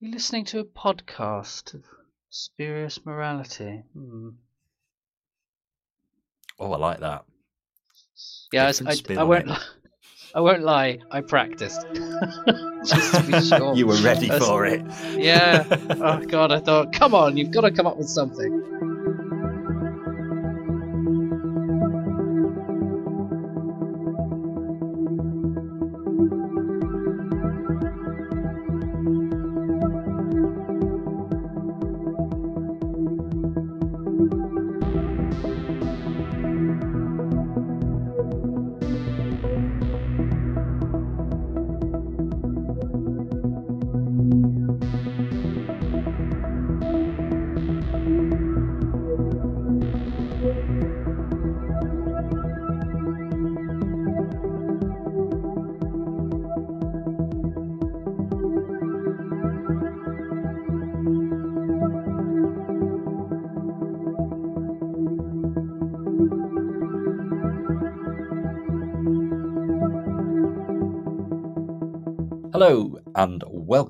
You're listening to a podcast of spurious morality. Hmm. Oh, I like that. Yeah, I, I, I won't. Li- I won't lie. I practiced just to be sure. you were ready That's- for it. Yeah. Oh God, I thought, come on, you've got to come up with something.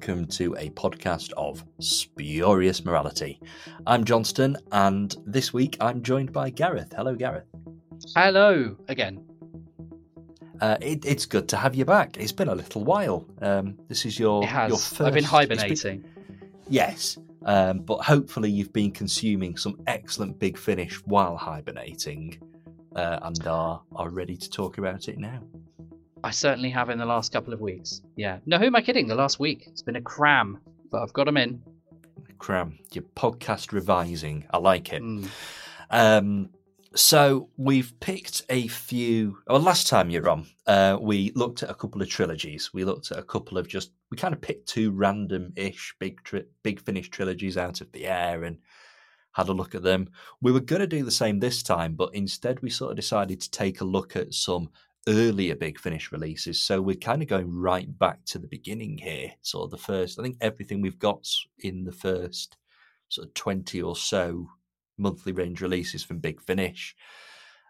Welcome to a podcast of Spurious Morality. I'm Johnstone, and this week I'm joined by Gareth. Hello, Gareth. Hello again. Uh, it, it's good to have you back. It's been a little while. Um, this is your It has. your 1st I've been hibernating. yes, um, but hopefully you've been consuming some excellent Big Finish while hibernating, uh, and are are ready to talk about it now. I certainly have in the last couple of weeks. Yeah. No, who am I kidding? The last week. It's been a cram, but I've got them in. Cram, your podcast revising. I like it. Mm. Um, so we've picked a few. Well, last time you're on, uh, we looked at a couple of trilogies. We looked at a couple of just. We kind of picked two random-ish big tri- big finish trilogies out of the air and had a look at them. We were going to do the same this time, but instead we sort of decided to take a look at some earlier big finish releases. So we're kind of going right back to the beginning here. Sort of the first. I think everything we've got in the first sort of twenty or so monthly range releases from Big Finish.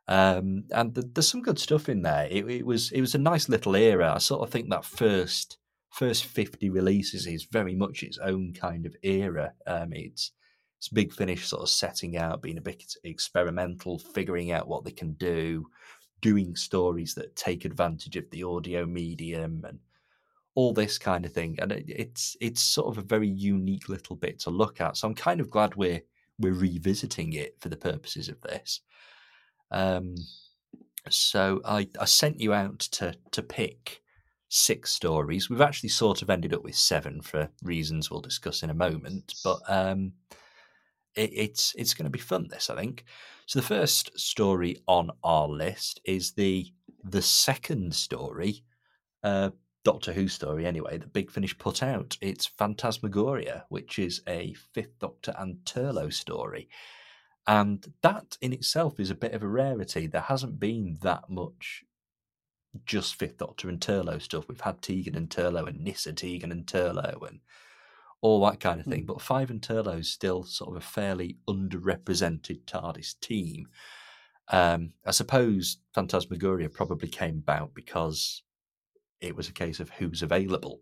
Um, and th- there's some good stuff in there. It, it was it was a nice little era. I sort of think that first first 50 releases is very much its own kind of era. Um, it's it's Big Finish sort of setting out, being a bit experimental, figuring out what they can do, doing stories that take advantage of the audio medium and all this kind of thing. And it, it's it's sort of a very unique little bit to look at. So I'm kind of glad we're we're revisiting it for the purposes of this. Um, so I, I sent you out to to pick six stories. We've actually sort of ended up with seven for reasons we'll discuss in a moment, but um, it, it's it's going to be fun. This I think. So the first story on our list is the the second story, uh, Doctor Who story anyway. that Big Finish put out. It's Phantasmagoria, which is a Fifth Doctor and Turlough story. And that in itself is a bit of a rarity. There hasn't been that much just Fifth Doctor and Turlough stuff. We've had Tegan and Turlough and Nyssa Tegan and Turlough and all that kind of thing. But Five and Turlough is still sort of a fairly underrepresented TARDIS team. Um, I suppose Phantasmagoria probably came about because it was a case of who's available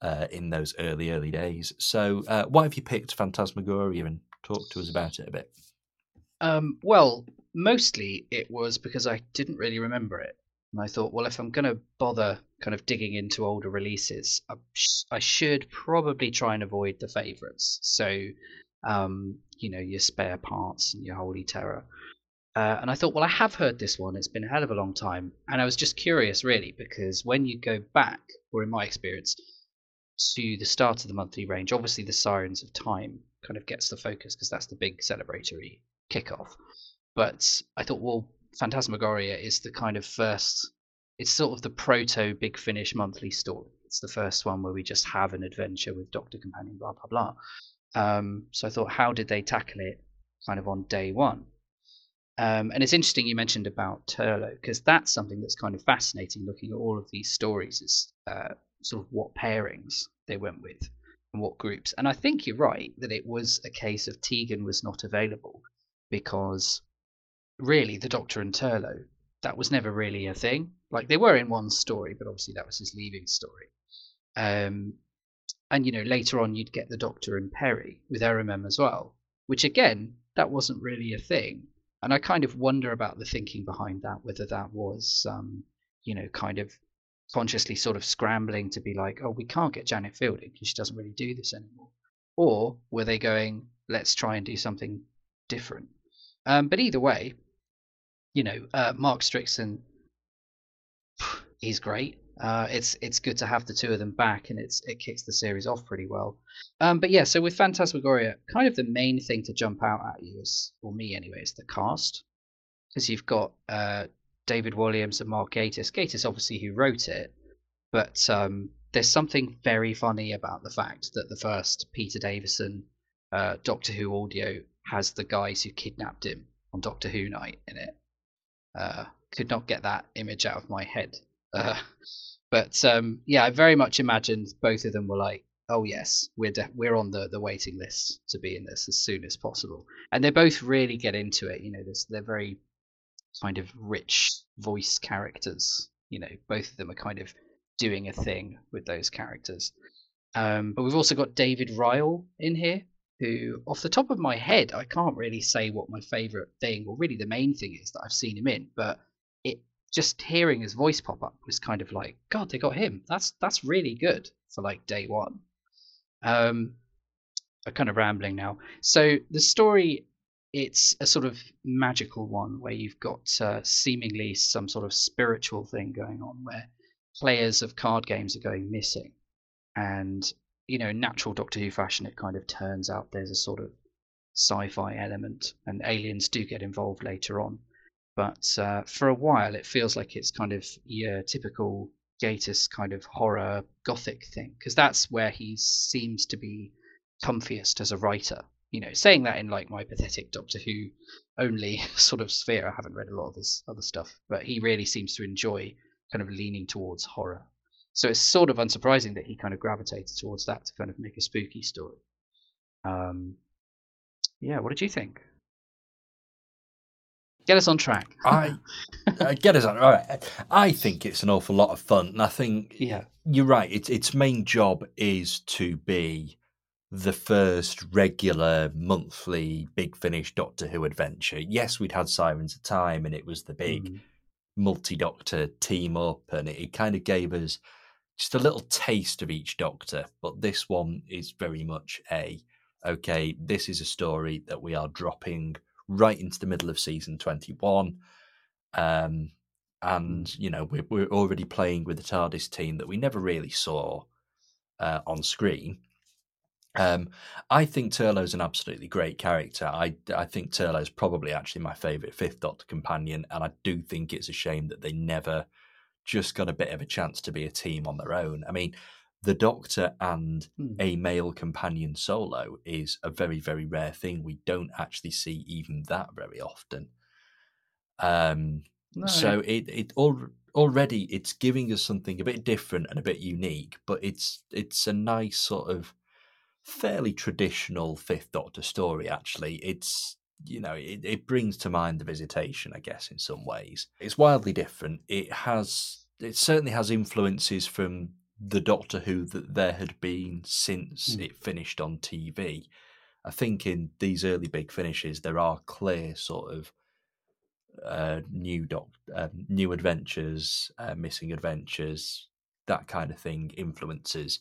uh, in those early, early days. So, uh, why have you picked Phantasmagoria and talk to us about it a bit? Um, well, mostly it was because I didn't really remember it. And I thought, well, if I'm going to bother kind of digging into older releases, I, I should probably try and avoid the favourites. So, um, you know, your spare parts and your Holy Terror. Uh, and I thought, well, I have heard this one. It's been a hell of a long time. And I was just curious, really, because when you go back, or in my experience, to the start of the monthly range, obviously the Sirens of Time kind of gets the focus because that's the big celebratory kickoff. But I thought, well, Phantasmagoria is the kind of first, it's sort of the proto Big Finish monthly story. It's the first one where we just have an adventure with Doctor Companion, blah, blah, blah. Um, so I thought, how did they tackle it kind of on day one? Um, and it's interesting you mentioned about Turlough because that's something that's kind of fascinating looking at all of these stories is uh, sort of what pairings they went with and what groups. And I think you're right that it was a case of Tegan was not available because really the Doctor and Turlough that was never really a thing. Like they were in one story, but obviously that was his leaving story. Um, and you know later on you'd get the Doctor and Peri with Erimem as well, which again that wasn't really a thing, and I kind of wonder about the thinking behind that, whether that was um, you know kind of consciously sort of scrambling to be like, oh, we can't get Janet Fielding because she doesn't really do this anymore, or were they going, let's try and do something different? Um, but either way, you know, uh, Mark Strickson, he's great. Uh, it's it's good to have the two of them back, and it's it kicks the series off pretty well. Um, but yeah, so with Phantasmagoria, kind of the main thing to jump out at you is, or me anyway, is the cast, because you've got uh, David Walliams and Mark Gatiss. Gatiss obviously who wrote it, but um, there's something very funny about the fact that the first Peter Davison uh, Doctor Who audio has the guys who kidnapped him on Doctor Who night in it. Uh, could not get that image out of my head. Uh, but um, yeah, I very much imagined both of them were like, "Oh yes, we're de- we're on the the waiting list to be in this as soon as possible." And they both really get into it. You know, they're very kind of rich voice characters. You know, both of them are kind of doing a thing with those characters. Um, but we've also got David Ryall in here, who, off the top of my head, I can't really say what my favourite thing, or really the main thing is that I've seen him in. But it just hearing his voice pop up was kind of like, God, they got him. That's that's really good for like day one. Um, I'm kind of rambling now. So the story, it's a sort of magical one where you've got uh, seemingly some sort of spiritual thing going on where players of card games are going missing, and you know, natural Doctor Who fashion, it kind of turns out there's a sort of sci-fi element, and aliens do get involved later on. But uh, for a while, it feels like it's kind of your typical Gatiss kind of horror gothic thing, because that's where he seems to be comfiest as a writer. You know, saying that in like my pathetic Doctor Who only sort of sphere. I haven't read a lot of his other stuff, but he really seems to enjoy kind of leaning towards horror. So it's sort of unsurprising that he kind of gravitated towards that to kind of make a spooky story. Um, yeah, what did you think? Get us on track. I uh, get us on. All right. I think it's an awful lot of fun, and I think yeah, you're right. Its its main job is to be the first regular monthly Big Finish Doctor Who adventure. Yes, we'd had Sirens of Time, and it was the big mm. multi Doctor team up, and it, it kind of gave us just a little taste of each Doctor. But this one is very much a okay. This is a story that we are dropping right into the middle of season 21. Um, and, mm. you know, we're, we're already playing with the TARDIS team that we never really saw uh, on screen. Um, I think Turlough's an absolutely great character. I, I think Turlough's probably actually my favourite Fifth Doctor companion, and I do think it's a shame that they never just got a bit of a chance to be a team on their own. I mean, the Doctor and hmm. a male companion solo is a very, very rare thing. We don't actually see even that very often. Um, no. So it it all, already it's giving us something a bit different and a bit unique, but it's it's a nice sort of fairly traditional Fifth Doctor story. Actually, it's you know it, it brings to mind the visitation, I guess, in some ways. It's wildly different. It has it certainly has influences from the Doctor Who that there had been since mm. it finished on TV. I think in these early big finishes, there are clear sort of uh, new doc, uh, new adventures, uh, missing adventures, that kind of thing influences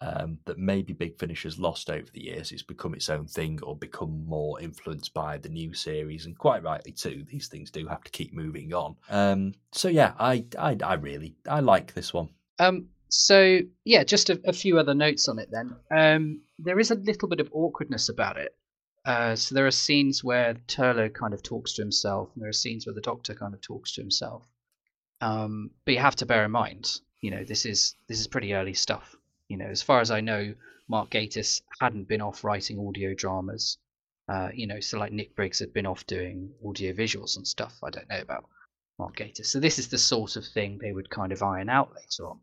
um, that maybe Big Finish has lost over the years. It's become its own thing or become more influenced by the new series, and quite rightly too. These things do have to keep moving on. Um, so yeah, I, I I really I like this one. Um, so yeah, just a, a, few other notes on it. Then um, there is a little bit of awkwardness about it. Uh, so there are scenes where Turlough kind of talks to himself, and there are scenes where the Doctor kind of talks to himself. Um, but you have to bear in mind, you know, this is this is pretty early stuff. You know, as far as I know, Mark Gatiss hadn't been off writing audio dramas. Uh, you know, so like Nick Briggs had been off doing audio visuals and stuff. I don't know about Mark Gatiss. So this is the sort of thing they would kind of iron out later on.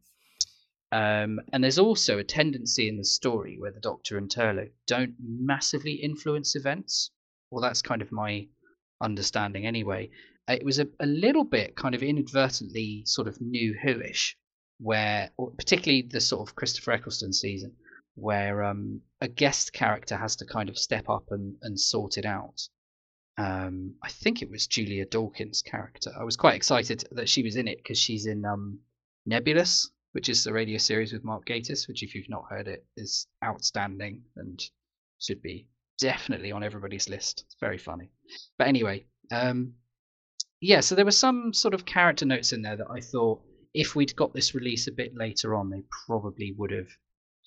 Um, and there's also a tendency in the story where the Doctor and Turlough don't massively influence events. Well, that's kind of my understanding anyway. It was a, a little bit kind of inadvertently sort of new Whoish, where particularly the sort of Christopher Eccleston season, where um, a guest character has to kind of step up and, and sort it out. Um, I think it was Julia Dawkins' character. I was quite excited that she was in it because she's in um, Nebulous, which is the radio series with Mark Gatiss, which, if you've not heard it, is outstanding and should be definitely on everybody's list. It's very funny. But anyway, um, yeah, so there were some sort of character notes in there that I thought if we'd got this release a bit later on, they probably would have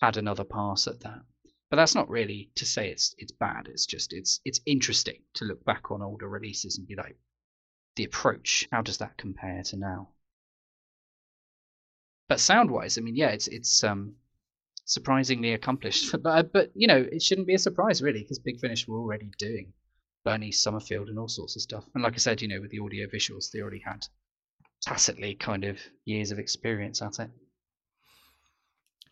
had another pass at that. But that's not really to say it's it's bad. It's just it's it's interesting to look back on older releases and be like, the approach. How does that compare to now? But sound wise, I mean, yeah, it's it's um surprisingly accomplished. but uh, but you know, it shouldn't be a surprise really because Big Finish were already doing Bernie Summerfield and all sorts of stuff. And like I said, you know, with the audio visuals, they already had tacitly kind of years of experience at it.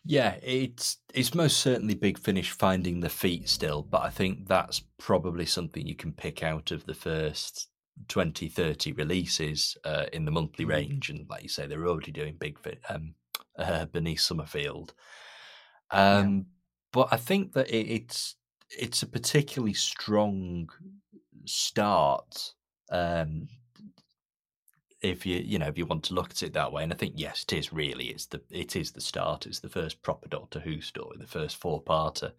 Yeah, it's it's most certainly Big Finish finding the feet still, but I think that's probably something you can pick out of the first 20, 30 releases uh, in the monthly mm. range. And like you say, they're already doing Big Fit, um, uh, Bernice Summerfield. Um, yeah. But I think that it, it's it's a particularly strong start um, if you you know if you want to look at it that way and i think yes it is really it's the it is the start it's the first proper doctor who story the first four parter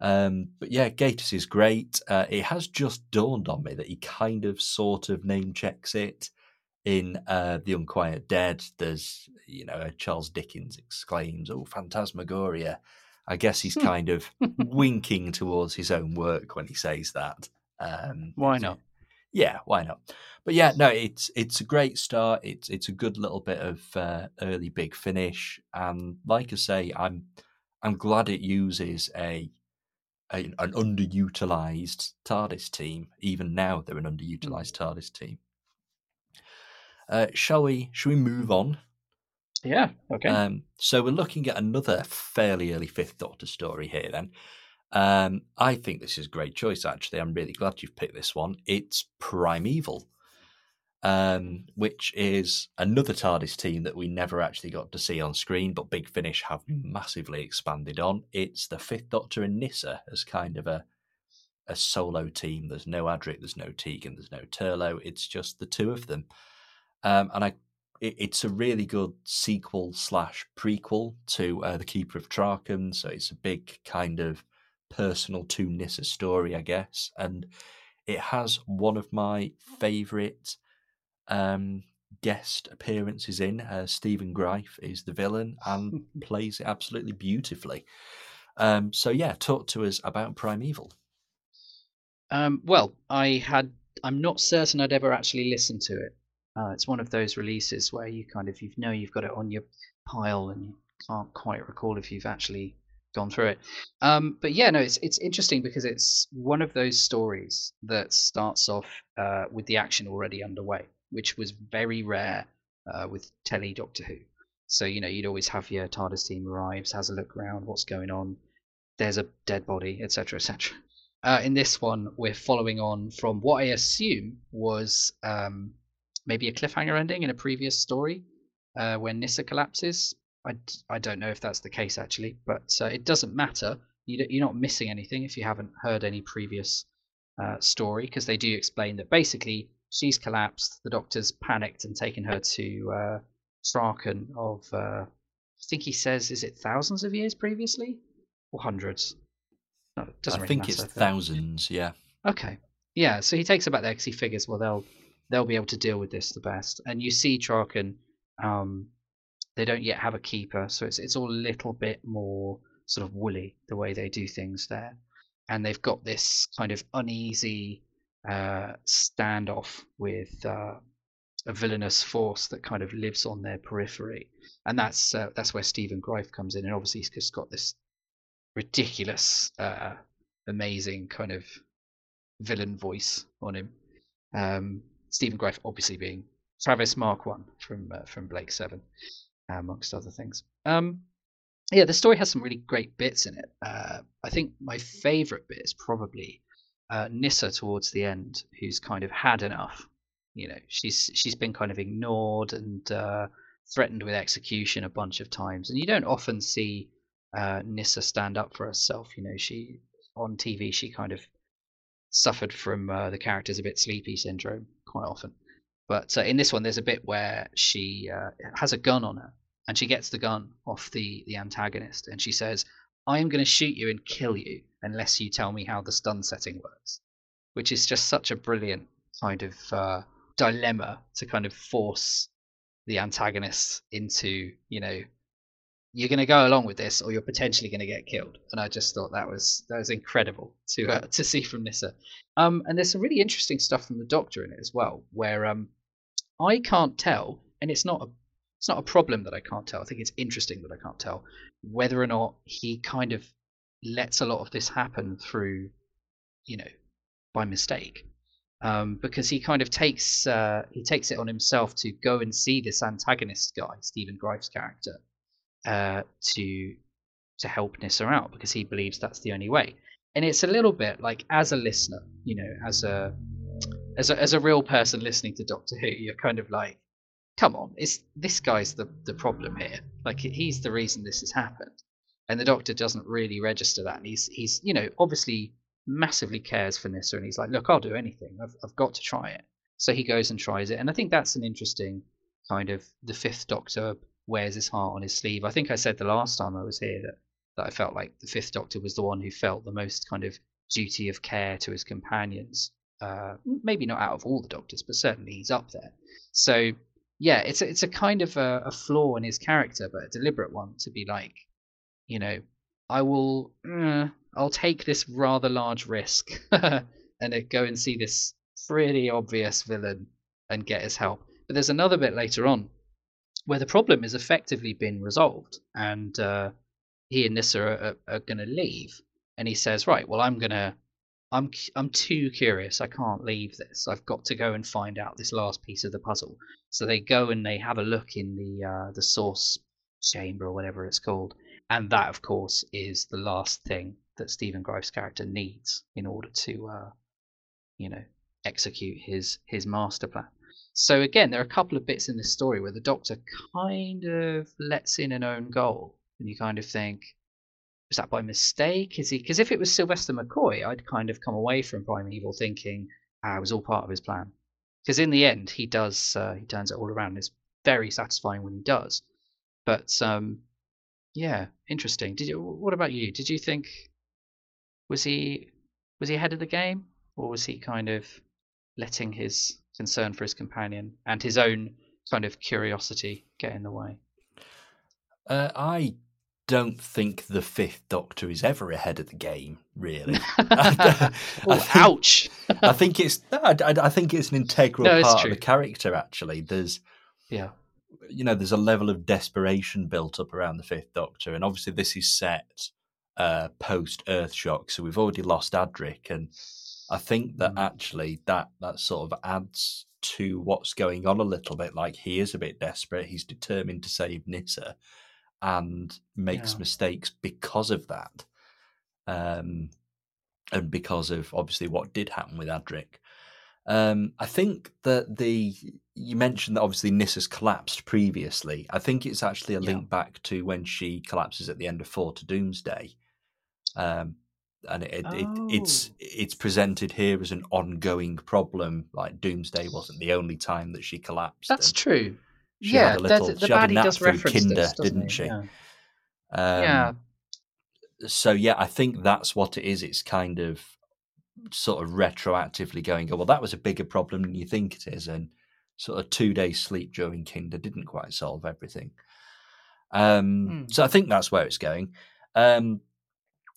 um, but yeah Gatiss is great uh, it has just dawned on me that he kind of sort of name checks it in uh, the unquiet dead there's you know charles dickens exclaims oh phantasmagoria i guess he's hmm. kind of winking towards his own work when he says that um, why not yeah, why not? But yeah, no, it's it's a great start. It's it's a good little bit of uh, early big finish, and like I say, I'm I'm glad it uses a, a an underutilized TARDIS team. Even now, they're an underutilized TARDIS team. Uh, shall we? Shall we move on? Yeah. Okay. Um, so we're looking at another fairly early Fifth Doctor story here. Then um, I think this is a great choice, actually. I'm really glad you've picked this one. It's Primeval, um, which is another TARDIS team that we never actually got to see on screen, but Big Finish have massively expanded on. It's the Fifth Doctor and Nyssa as kind of a a solo team. There's no Adric, there's no Tegan, there's no Turlough. It's just the two of them. Um, and I it, it's a really good sequel slash prequel to uh, the Keeper of Traken. So it's a big kind of personal to Nyssa story, I guess. And it has one of my favourite um, guest appearances in. Uh, Stephen Greif is the villain and plays it absolutely beautifully. Um, so yeah, talk to us about Primeval. Um, well, I had. I'm not certain I'd ever actually listened to it. Uh, it's one of those releases where you kind of you know you've got it on your pile and you can't quite recall if you've actually gone through it. Um, but yeah, no, it's it's interesting because it's one of those stories that starts off uh, with the action already underway, which was very rare uh, with telly Doctor Who. So you know, you'd always have your TARDIS team arrives, has a look around, what's going on. There's a dead body, etc., etc. Uh, in this one, we're following on from what I assume was um, maybe a cliffhanger ending in a previous story uh, when Nyssa collapses. I, I don't know if that's the case actually, but uh, it doesn't matter. You you're not missing anything if you haven't heard any previous uh, story because they do explain that basically she's collapsed, the doctor's panicked and taken her to uh, Traken of, uh, I think he says, is it thousands of years previously or hundreds? No, it doesn't I really think matter, it's thousands, yeah. Okay, yeah. So he takes her back there because he figures, well, they'll they'll be able to deal with this the best. And you see Traken um, they don't yet have a keeper, so it's it's all a little bit more sort of woolly the way they do things there, and they've got this kind of uneasy uh, standoff with uh, a villainous force that kind of lives on their periphery, and that's uh, that's where Stephen Greif comes in, and obviously he's just got this ridiculous, uh, amazing kind of villain voice on him. Um, Stephen Greif obviously being Travis Mark One from uh, from Blake Seven amongst other things. Um, yeah, the story has some really great bits in it. I think my favourite bit is probably uh, Nyssa towards the end, who's kind of had enough. You know, she's she's been kind of ignored and uh, threatened with execution a bunch of times, and you don't often see uh, Nyssa stand up for herself. You know, she on TV she kind of suffered from uh, the character's a bit sleepy syndrome quite often. But uh, in this one, there's a bit where she uh, has a gun on her, and she gets the gun off the the antagonist, and she says, "I am going to shoot you and kill you unless you tell me how the stun setting works," which is just such a brilliant kind of uh, dilemma to kind of force the antagonist into, you know, you're going to go along with this or you're potentially going to get killed. And i just thought that was that was incredible to uh, to see from nyssa. Um, and there's some really interesting stuff from the doctor in it as well where um, i can't tell and it's not a it's not a problem that i can't tell. I think it's interesting that i can't tell whether or not he kind of lets a lot of this happen through you know by mistake um, because he kind of takes uh, he takes it on himself to go and see this antagonist guy stephen greif's character uh, to to help Nyssa out because he believes that's the only way. And it's a little bit like as a listener, you know, as a as a as a real person listening to Doctor Who, you're kind of like, come on, it's this guy's the the problem here. Like he's the reason this has happened. And the Doctor doesn't really register that. And he's he's you know obviously massively cares for Nyssa, and he's like, look, I'll do anything. I've I've got to try it. So he goes and tries it, and I think that's an interesting kind of the Fifth Doctor wears his heart on his sleeve. I think I said the last time I was here that, that I felt like the Fifth Doctor was the one who felt the most kind of duty of care to his companions. Uh, maybe not out of all the Doctors, but certainly he's up there. So yeah, it's a, it's a kind of a, a flaw in his character, but a deliberate one to be like, you know, I will, uh, I'll take this rather large risk and go and see this pretty obvious villain and get his help. But there's another bit later on where the problem has effectively been resolved, and uh, he and Nyssa are, are, are going to leave. And he says, "Right, well, I'm gonna, I'm, I'm too curious. I can't leave this. I've got to go and find out this last piece of the puzzle." So they go and they have a look in the uh, the source chamber or whatever it's called, and that, of course, is the last thing that Stephen Greif's character needs in order to, uh, you know, execute his his master plan. So again, there are a couple of bits in this story where the Doctor kind of lets in an own goal, and you kind of think, was that by mistake? Is he? Because if it was Sylvester McCoy, I'd kind of come away from Primeval thinking ah, it was all part of his plan. Because in the end, he does uh, he turns it all around. It's very satisfying when he does. But um, yeah, interesting. Did you? What about you? Did you think was he was he ahead of the game, or was he kind of letting his concern for his companion and his own kind of curiosity get in the way. Uh, I don't think the Fifth Doctor is ever ahead of the game. Really, oh, think, ouch! I think it's I, I, think it's an integral no, part of the character. Actually, there's yeah, you know, there's a level of desperation built up around the Fifth Doctor, and obviously this is set uh, post Earthshock, so we've already lost Adric, and I think that mm. actually that that sort of adds to what's going on a little bit. Like he is a bit desperate. He's determined to save Nyssa, and makes yeah. mistakes because of that. Um, and because of obviously what did happen with Adric. Um, I think that the you mentioned that obviously Nyssa's collapsed previously. I think it's actually a link yeah. back to when she collapses at the end of Four to Doomsday. Um, and it, oh. it, it's it's presented here as an ongoing problem. Like Doomsday wasn't the only time that she collapsed. That's true. yeah, little, the baddie does reference Kinda, this, didn't he? she? Yeah. Um, yeah. So yeah, I think that's what it is. It's kind of sort of retroactively going, oh, well, that was a bigger problem than you think it is, and sort of two days sleep during Kinda didn't quite solve everything. Um, mm. So I think that's where it's going. Um,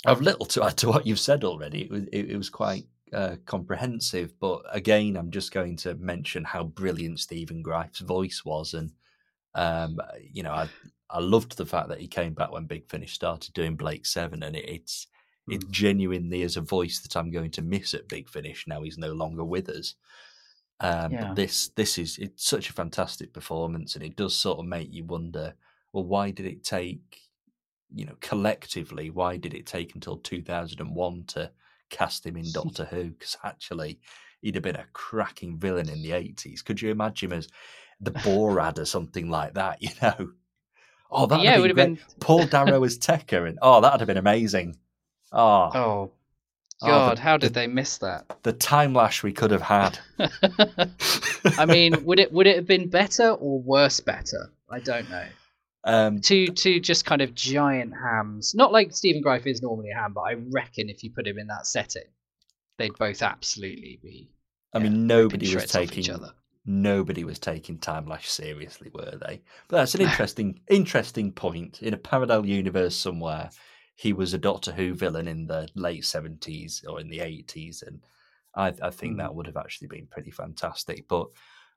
I've little to add to what you've said already. It was, it, it was quite uh, comprehensive, but again, I'm just going to mention how brilliant Stephen Greif's voice was, and um, you know, I I loved the fact that he came back when Big Finish started doing Blake Seven, and it, it's mm. it genuinely is a voice that I'm going to miss at Big Finish. Now he's no longer with us. Um, yeah. But this this is it's such a fantastic performance, and it does sort of make you wonder. Well, why did it take you know, collectively, why did it take until 2001 to cast him in Doctor Who? Because actually, he'd have been a cracking villain in the 80s. Could you imagine him as the Borad or something like that, you know? Oh, that Yeah, would have been- Paul Darrow as Tekker, and oh, that'd have been amazing. Oh, Oh, Oh, God, the- how did they miss that? the Timelash we could have had. I mean, would it would it have been better or worse? Better? I don't know. um, Two two just kind of giant hams. Not like Stephen Greif is normally a ham, but I reckon if you put him in that setting, they'd both absolutely be. I yeah, mean, nobody was taking each other. nobody was taking Timelash seriously, were they? But that's an interesting interesting point. In a parallel universe somewhere, he was a Doctor Who villain in the late seventies or in the eighties, and I, I think Mm. that would have actually been pretty fantastic. But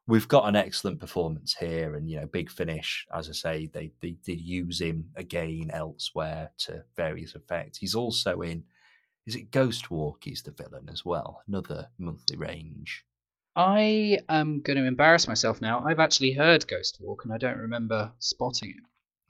we've got an excellent performance here, and you know, big finish. As I say, they they did use him again elsewhere to various effects. He's also in. Is it Ghost Walk? He's the villain as well. Another monthly range. I am going to embarrass myself now. I've actually heard Ghost Walk, and I don't remember spotting it.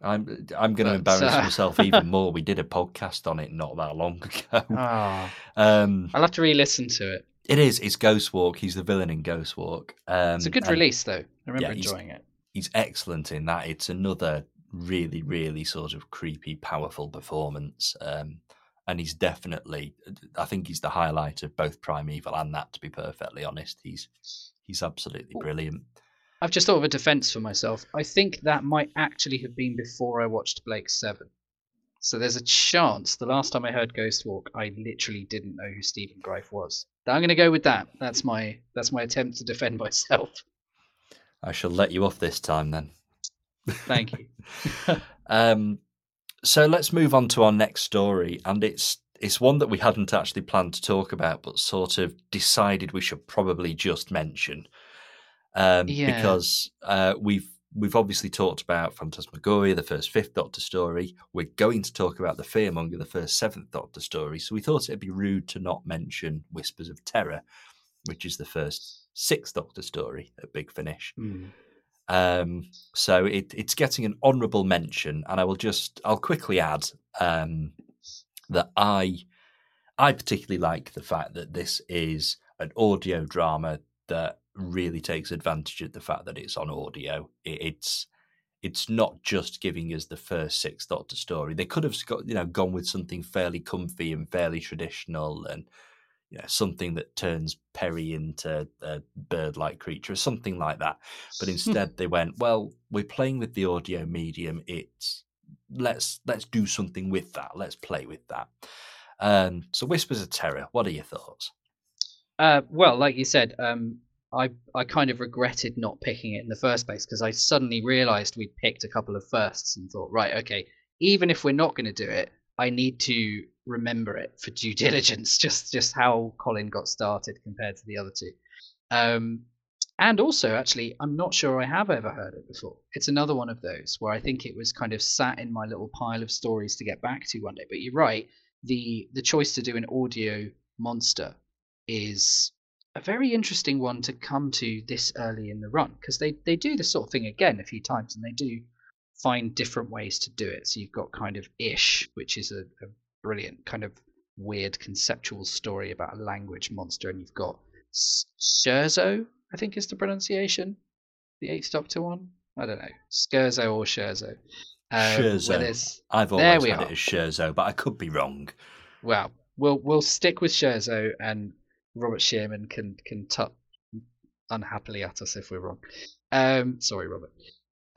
I'm I'm going to embarrass uh, myself even more. We did a podcast on it not that long ago. Ah, Um, I'll have to re-listen to it. it is. It's Ghost Walk. He's the villain in Ghost Walk. Um, It's a good and release, though. I remember yeah, he's- enjoying it. He's excellent in that. It's another really, really sort of creepy, powerful performance. Um, and he's definitely. I think he's the highlight of both Primeval and that. To be perfectly honest, he's he's absolutely brilliant. I've just thought of a defense for myself. I think that might actually have been before I watched Blake Seven. So there's a chance the last time I heard Ghost Walk, I literally didn't know who Stephen Greif was. I'm going to go with that. That's my that's my attempt to defend myself. I shall let you off this time then. Thank you. Um, so let's move on to our next story, and it's it's one that we hadn't actually planned to talk about, but sort of decided we should probably just mention, um, Yeah. because uh, we've we've obviously talked about Phantasmagoria, the first Fifth Doctor story. We're going to talk about the Fearmonger, the first Seventh Doctor story. So we thought it'd be rude to not mention Whispers of Terror, which is the first Sixth Doctor story at Big Finish. Hmm. Um, so it, it's getting an honourable mention, and I will just I'll quickly add um, that I I particularly like the fact that this is an audio drama that really takes advantage of the fact that it's on audio. It, it's it's not just giving us the first six Doctor story. They could have got you know gone with something fairly comfy and fairly traditional and you know something that turns Peri into a bird-like creature or something like that. But instead they went, well, we're playing with the audio medium. It's let's let's do something with that. Let's play with that. Um, so Whispers of Terror. What are your thoughts? Uh, well, like you said, um, I I kind of regretted not picking it in the first place because I suddenly realised we'd picked a couple of firsts and thought, right, okay, even if we're not going to do it, I need to remember it for due diligence, just just how Colin got started compared to the other two. Um, and also, actually, I'm not sure I have ever heard it before. It's another one of those where I think it was kind of sat in my little pile of stories to get back to one day. But you're right, the the choice to do an audio monster is a very interesting one to come to this early in the run because they, they do this sort of thing again a few times and they do find different ways to do it. So you've got kind of Ish, which is a, a brilliant kind of weird conceptual story about a language monster, and you've got Scherzo, I think is the pronunciation, the Eighth Doctor one. I don't know, Scherzo or Scherzo. Uh, where Scherzo. I've There always we had are. it as Scherzo, but I could be wrong. Well, we'll we'll stick with Scherzo, and Robert Shearman can can tut unhappily at us if we're wrong. Um, sorry, Robert.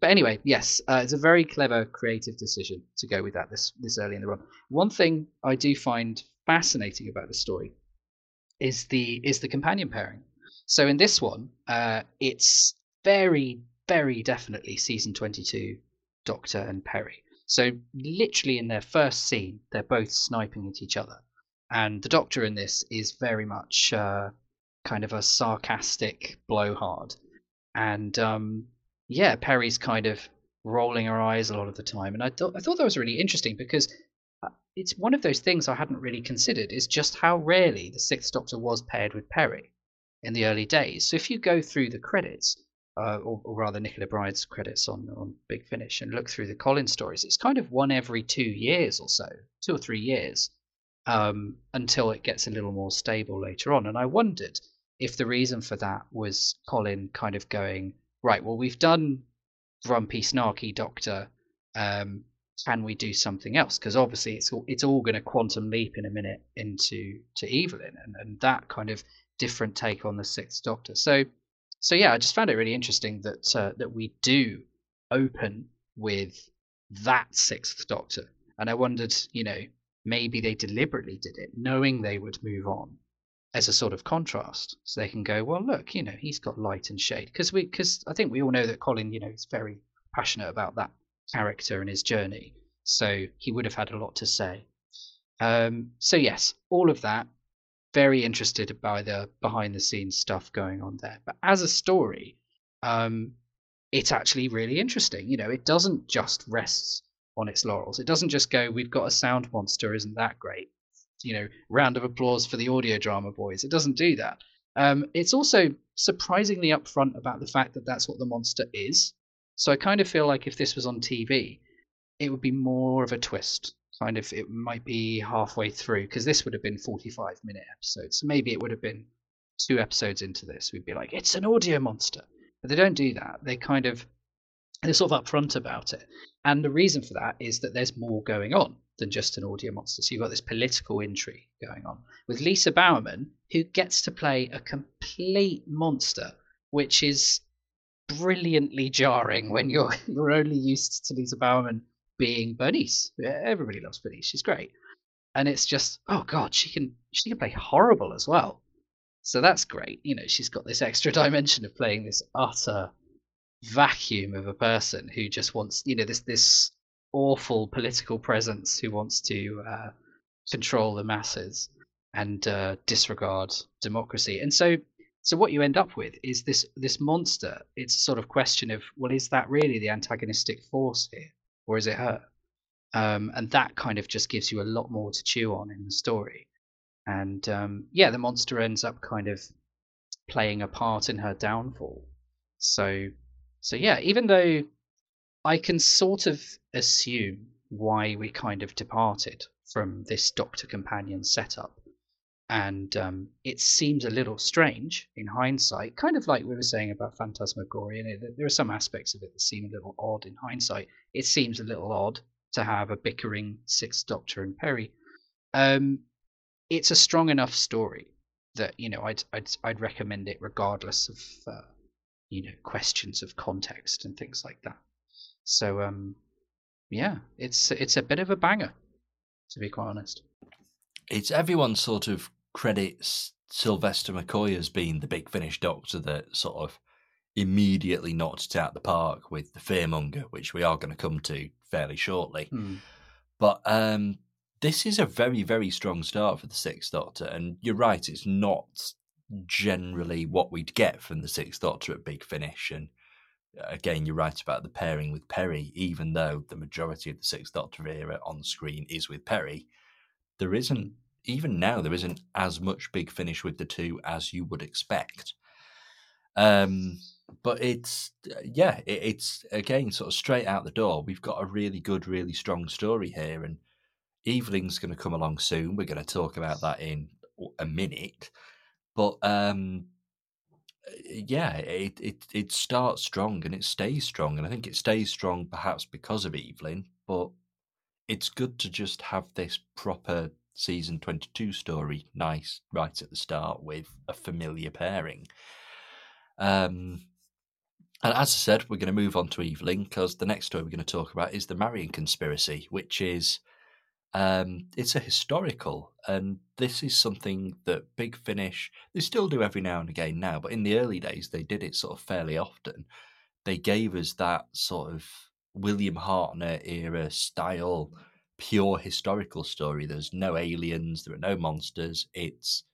but anyway, yes, uh, it's a very clever, creative decision to go with that this this early in the run. One thing I do find fascinating about the story is the is the companion pairing. So in this one, uh, it's very very definitely season twenty two Doctor and Peri. So literally in their first scene, they're both sniping at each other, and the Doctor in this is very much uh, kind of a sarcastic blowhard, and um, yeah, Peri's kind of rolling her eyes a lot of the time, and I thought I thought that was really interesting because uh, it's one of those things I hadn't really considered is just how rarely the Sixth Doctor was paired with Peri in the early days. So if you go through the credits, uh, or, or rather Nicola Bryant's credits on on Big Finish, and look through the Collins stories, it's kind of one every two years or so, two or three years, um, until it gets a little more stable later on. And I wondered if the reason for that was Colin kind of going right. Well, we've done grumpy, snarky Doctor Um, can we do something else? Because obviously it's all, it's all going to quantum leap in a minute into to Evelyn, and, and that kind of different take on the Sixth Doctor. So so yeah, I just found it really interesting that uh, that we do open with that Sixth Doctor, and I wondered, you know, maybe they deliberately did it, knowing they would move on as a sort of contrast, so they can go, well, look, you know, he's got light and shade, because we because I think we all know that Colin, you know, is very passionate about that character and his journey. So he would have had a lot to say. Um, so yes, all of that. Very interested by the behind the scenes stuff going on there. But as a story, um, it's actually really interesting. You know, it doesn't just rest on its laurels. It doesn't just go, "We've got a sound monster, isn't that great?" You know, round of applause for the audio drama boys. It doesn't do that. Um, it's also surprisingly upfront about the fact that that's what the monster is. So I kind of feel like if this was on TV, it would be more of a twist. Kind of, it might be halfway through because this would have been 45 minute episodes. So maybe it would have been two episodes into this. We'd be like, it's an audio monster. But they don't do that. They kind of, they're sort of upfront about it. And the reason for that is that there's more going on than just an audio monster. So you've got this political intrigue going on with Lisa Bowerman, who gets to play a complete monster, which is brilliantly jarring when you're you're only used to Lisa Bowerman being Bernice. Everybody loves Bernice; she's great, and it's just oh god, she can she can play horrible as well. So that's great. You know, she's got this extra dimension of playing this utter vacuum of a person who just wants you know this this awful political presence who wants to uh, control the masses and uh, disregard democracy. And so so what you end up with is this this monster. It's a sort of question of well, is that really the antagonistic force here, or is it her? Um, and that kind of just gives you a lot more to chew on in the story. And um, yeah, the monster ends up kind of playing a part in her downfall. So so yeah, even though I can sort of assume why we kind of departed from this Doctor Companion setup and um, it seems a little strange in hindsight, kind of like we were saying about Phantasmagoria. There are some aspects of it that seem a little odd in hindsight. It seems a little odd to have a bickering Sixth Doctor and Peri. Um, it's a strong enough story that you know I'd I'd, I'd recommend it regardless of uh, you know questions of context and things like that. So um, yeah, it's it's a bit of a banger, to be quite honest. It's everyone sort of credits Sylvester McCoy as being the big finish doctor that sort of immediately knocked it out of the park with the fearmonger, which we are going to come to fairly shortly. Hmm. But um, this is a very, very strong start for the Sixth Doctor, and you're right, it's not generally what we'd get from the Sixth Doctor at Big Finish. And uh, again, you're right about the pairing with Peri, even though the majority of the Sixth Doctor era on screen is with Peri, there isn't even now there isn't as much big finish with the two as you would expect. Um, but it's yeah, it, it's again sort of straight out the door. We've got a really good, really strong story here, and Evelyn's going to come along soon. We're going to talk about that in a minute, but um, yeah, it, it it starts strong and it stays strong, and I think it stays strong perhaps because of Evelyn, but it's good to just have this proper season 22 story nice right at the start with a familiar pairing. Um, and as I said, we're going to move on to Evelyn because the next story we're going to talk about is the Marian conspiracy, which is um, it's a historical, and this is something that Big Finish they still do every now and again now, but in the early days they did it sort of fairly often. They gave us that sort of William Hartnell era style pure historical story. There's no aliens, there are no monsters. It's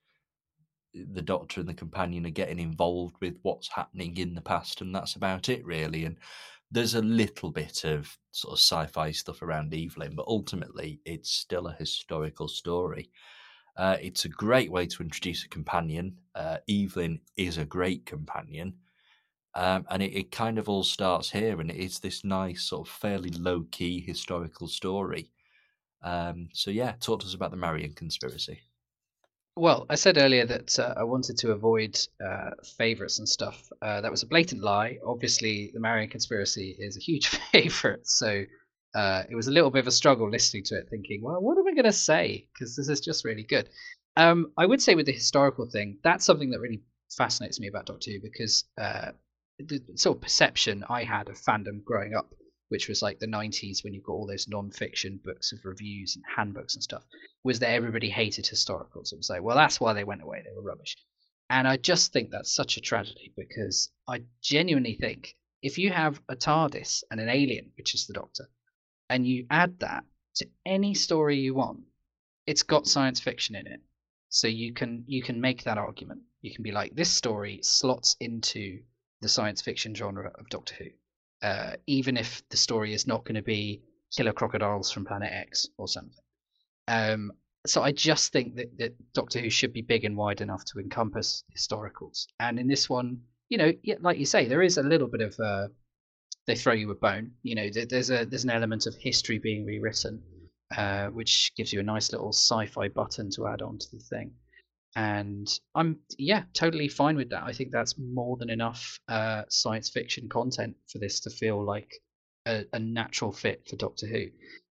the doctor and the companion are getting involved with what's happening in the past, and that's about it, really. And there's a little bit of sort of sci fi stuff around Evelyn, but ultimately it's still a historical story. Uh, it's a great way to introduce a companion. Uh, Evelyn is a great companion. Um, and it, it, kind of all starts here, and it is this nice, sort of fairly low key historical story um, so yeah, talk to us about the Marian conspiracy. Well, I said earlier that uh, I wanted to avoid uh, favorites and stuff. Uh, that was a blatant lie. Obviously, the Marian conspiracy is a huge favorite, so uh, it was a little bit of a struggle listening to it, thinking, well, what am I going to say? Because this is just really good. Um, I would say with the historical thing, that's something that really fascinates me about Doctor Who because uh, the sort of perception I had of fandom growing up, which was like the 90s when you've got all those non-fiction books of reviews and handbooks and stuff, was that everybody hated historicals. It was like, well, that's why they went away. They were rubbish. And I just think that's such a tragedy because I genuinely think if you have a TARDIS and an alien, which is the Doctor, and you add that to any story you want, it's got science fiction in it. So you can you can make that argument. You can be like, this story slots into the science fiction genre of Doctor Who, uh, even if the story is not going to be killer crocodiles from Planet X or something. Um, so I just think that, that Doctor Who should be big and wide enough to encompass historicals. And in this one, you know, like you say, there is a little bit of uh, they throw you a bone. You know, there's a there's an element of history being rewritten, uh, which gives you a nice little sci-fi button to add on to the thing. And I'm yeah, totally fine with that. I think that's more than enough uh, science fiction content for this to feel like a, a natural fit for Doctor Who.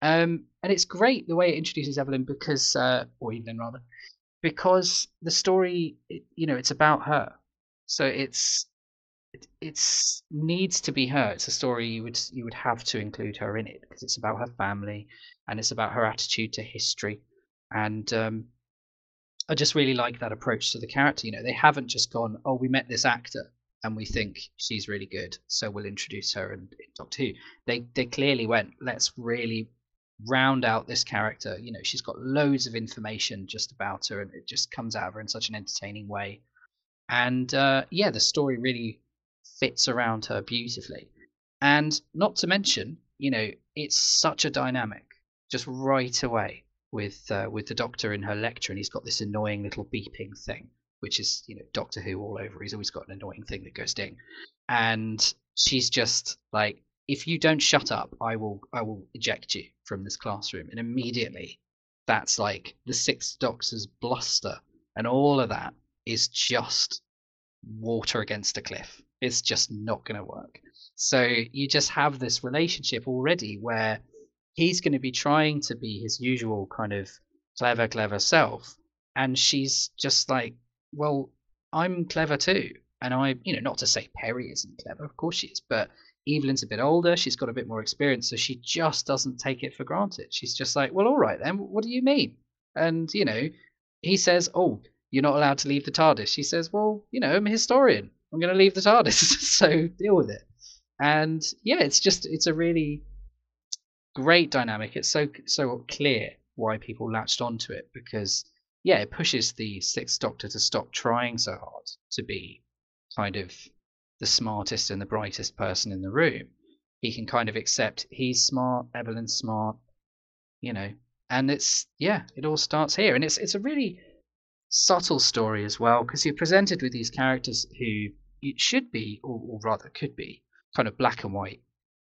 Um, and it's great the way it introduces Evelyn because, uh, or Evelyn rather, because the story, you know, it's about her. So it's it it's needs to be her. It's a story you would you would have to include her in it because it's about her family and it's about her attitude to history. And um, I just really like that approach to the character. You know, they haven't just gone, oh, we met this actor and we think she's really good, so we'll introduce her in, in Doctor Who. They they clearly went, let's really round out this character. You know, she's got loads of information just about her, and it just comes out of her in such an entertaining way. And uh, yeah, the story really fits around her beautifully. And not to mention, you know, it's such a dynamic just right away with uh, with the Doctor in her lecture, and he's got this annoying little beeping thing, which is you know Doctor Who all over. He's always got an annoying thing that goes ding, and she's just like, if you don't shut up, I will I will eject you from this classroom. And immediately, that's like the Sixth Doctor's bluster and all of that is just water against a cliff. It's just not going to work. So you just have this relationship already where he's going to be trying to be his usual kind of clever, clever self. And she's just like, well, I'm clever too. And I, you know, not to say Peri isn't clever, of course she is, but Evelyn's a bit older, she's got a bit more experience, so she just doesn't take it for granted. She's just like, well, all right then, what do you mean? And, you know, he says, oh, you're not allowed to leave the TARDIS. She says, well, you know, I'm a historian. I'm going to leave the TARDIS, so deal with it. And yeah, it's just, it's a really great dynamic. It's so so clear why people latched onto it because yeah, it pushes the Sixth Doctor to stop trying so hard to be kind of the smartest and the brightest person in the room. He can kind of accept he's smart, Evelyn's smart, you know, and it's yeah, it all starts here, and it's it's a really subtle story as well because you're presented with these characters who it should be, or, or rather could be, kind of black and white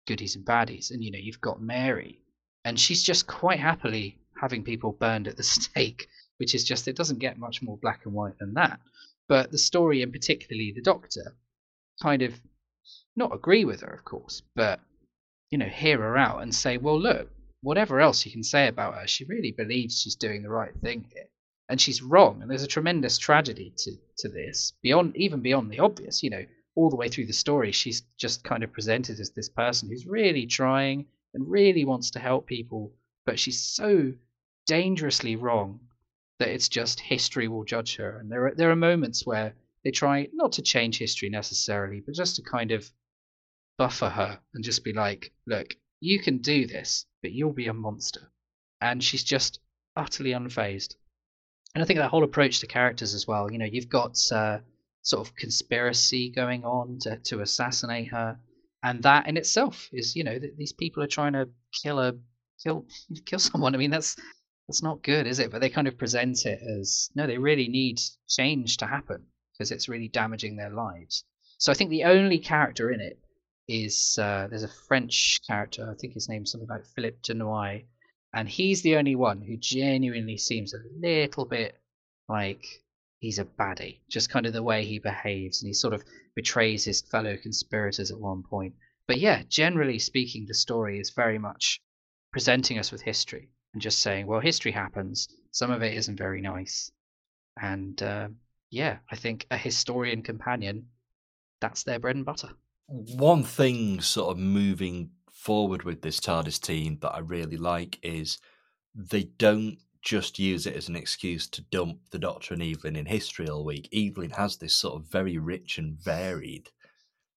goodies and baddies. And you know, you've got Mary, and she's just quite happily having people burned at the stake, which is just it doesn't get much more black and white than that. But the story, and particularly the Doctor, kind of not agree with her, of course, but you know, hear her out and say, well, look, whatever else you can say about her, she really believes she's doing the right thing here. And she's wrong, and there's a tremendous tragedy to, to this, beyond even beyond the obvious. You know, all the way through the story, she's just kind of presented as this person who's really trying and really wants to help people, but she's so dangerously wrong that it's just history will judge her. And there are there are moments where they try not to change history necessarily, but just to kind of buffer her and just be like, look, you can do this, but you'll be a monster. And she's just utterly unfazed. And I think that whole approach to characters as well, you know, you've got uh, sort of conspiracy going on to, to assassinate her. And that in itself is you know that these people are trying to kill a kill kill someone. I mean that's that's not good is it? But they kind of present it as no they really need change to happen because it's really damaging their lives. So i think the only character in it is uh, there's a french character i think his name's something like philippe Denoy, and he's the only one who genuinely seems a little bit like he's a baddie. Just kind of the way he behaves, and he sort of betrays his fellow conspirators at one point. But yeah, generally speaking, the story is very much presenting us with history and just saying, well, history happens. Some of it isn't very nice, and uh, yeah, I think a historian companion, that's their bread and butter. One thing, sort of moving forward with this TARDIS team that I really like is they don't just use it as an excuse to dump the Doctor and Evelyn in history all week. Evelyn has this sort of very rich and varied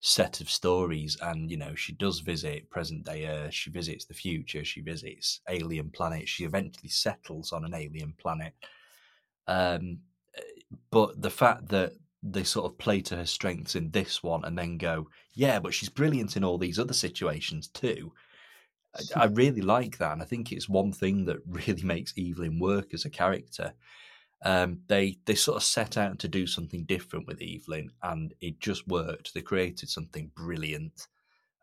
set of stories, and you know she does visit present day Earth, she visits the future, she visits alien planets, she eventually settles on an alien planet. Um, but the fact that they sort of play to her strengths in this one and then go, yeah, but she's brilliant in all these other situations too. I, I really like that, and I think it's one thing that really makes Evelyn work as a character. Um, they they sort of set out to do something different with Evelyn, and it just worked. They created something brilliant,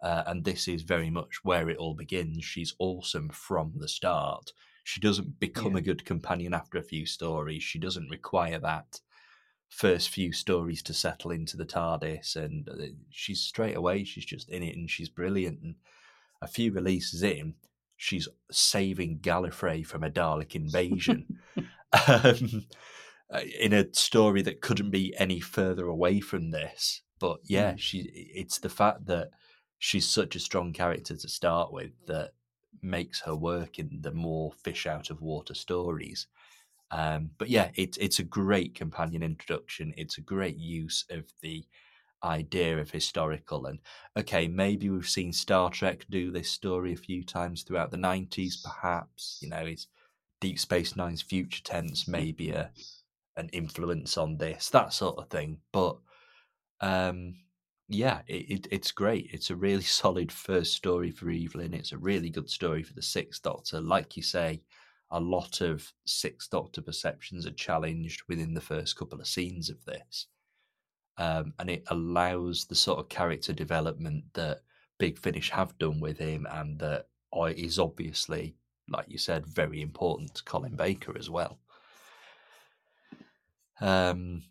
uh, and this is very much where it all begins. She's awesome from the start. She doesn't become yeah. a good companion after a few stories. She doesn't require that first few stories to settle into the TARDIS, and uh, she's straight away. She's just in it, and she's brilliant. And a few releases in, she's saving Gallifrey from a Dalek invasion. um, uh, in a story that couldn't be any further away from this. But yeah, mm. she it's the fact that she's such a strong character to start with that makes her work in the more fish out of water stories. Um, but yeah, it's it's a great companion introduction. It's a great use of the idea of historical and okay maybe we've seen star trek do this story a few times throughout the 90s perhaps you know is deep space nine's future tense maybe a an influence on this that sort of thing but um yeah it, it, it's great. It's a really solid first story for evelyn. It's a really good story for the sixth doctor. Like you say a lot of sixth doctor perceptions are challenged within the first couple of scenes of this um, and it allows the sort of character development that Big Finish have done with him, and that is obviously, like you said, very important to Colin Baker as well. Um,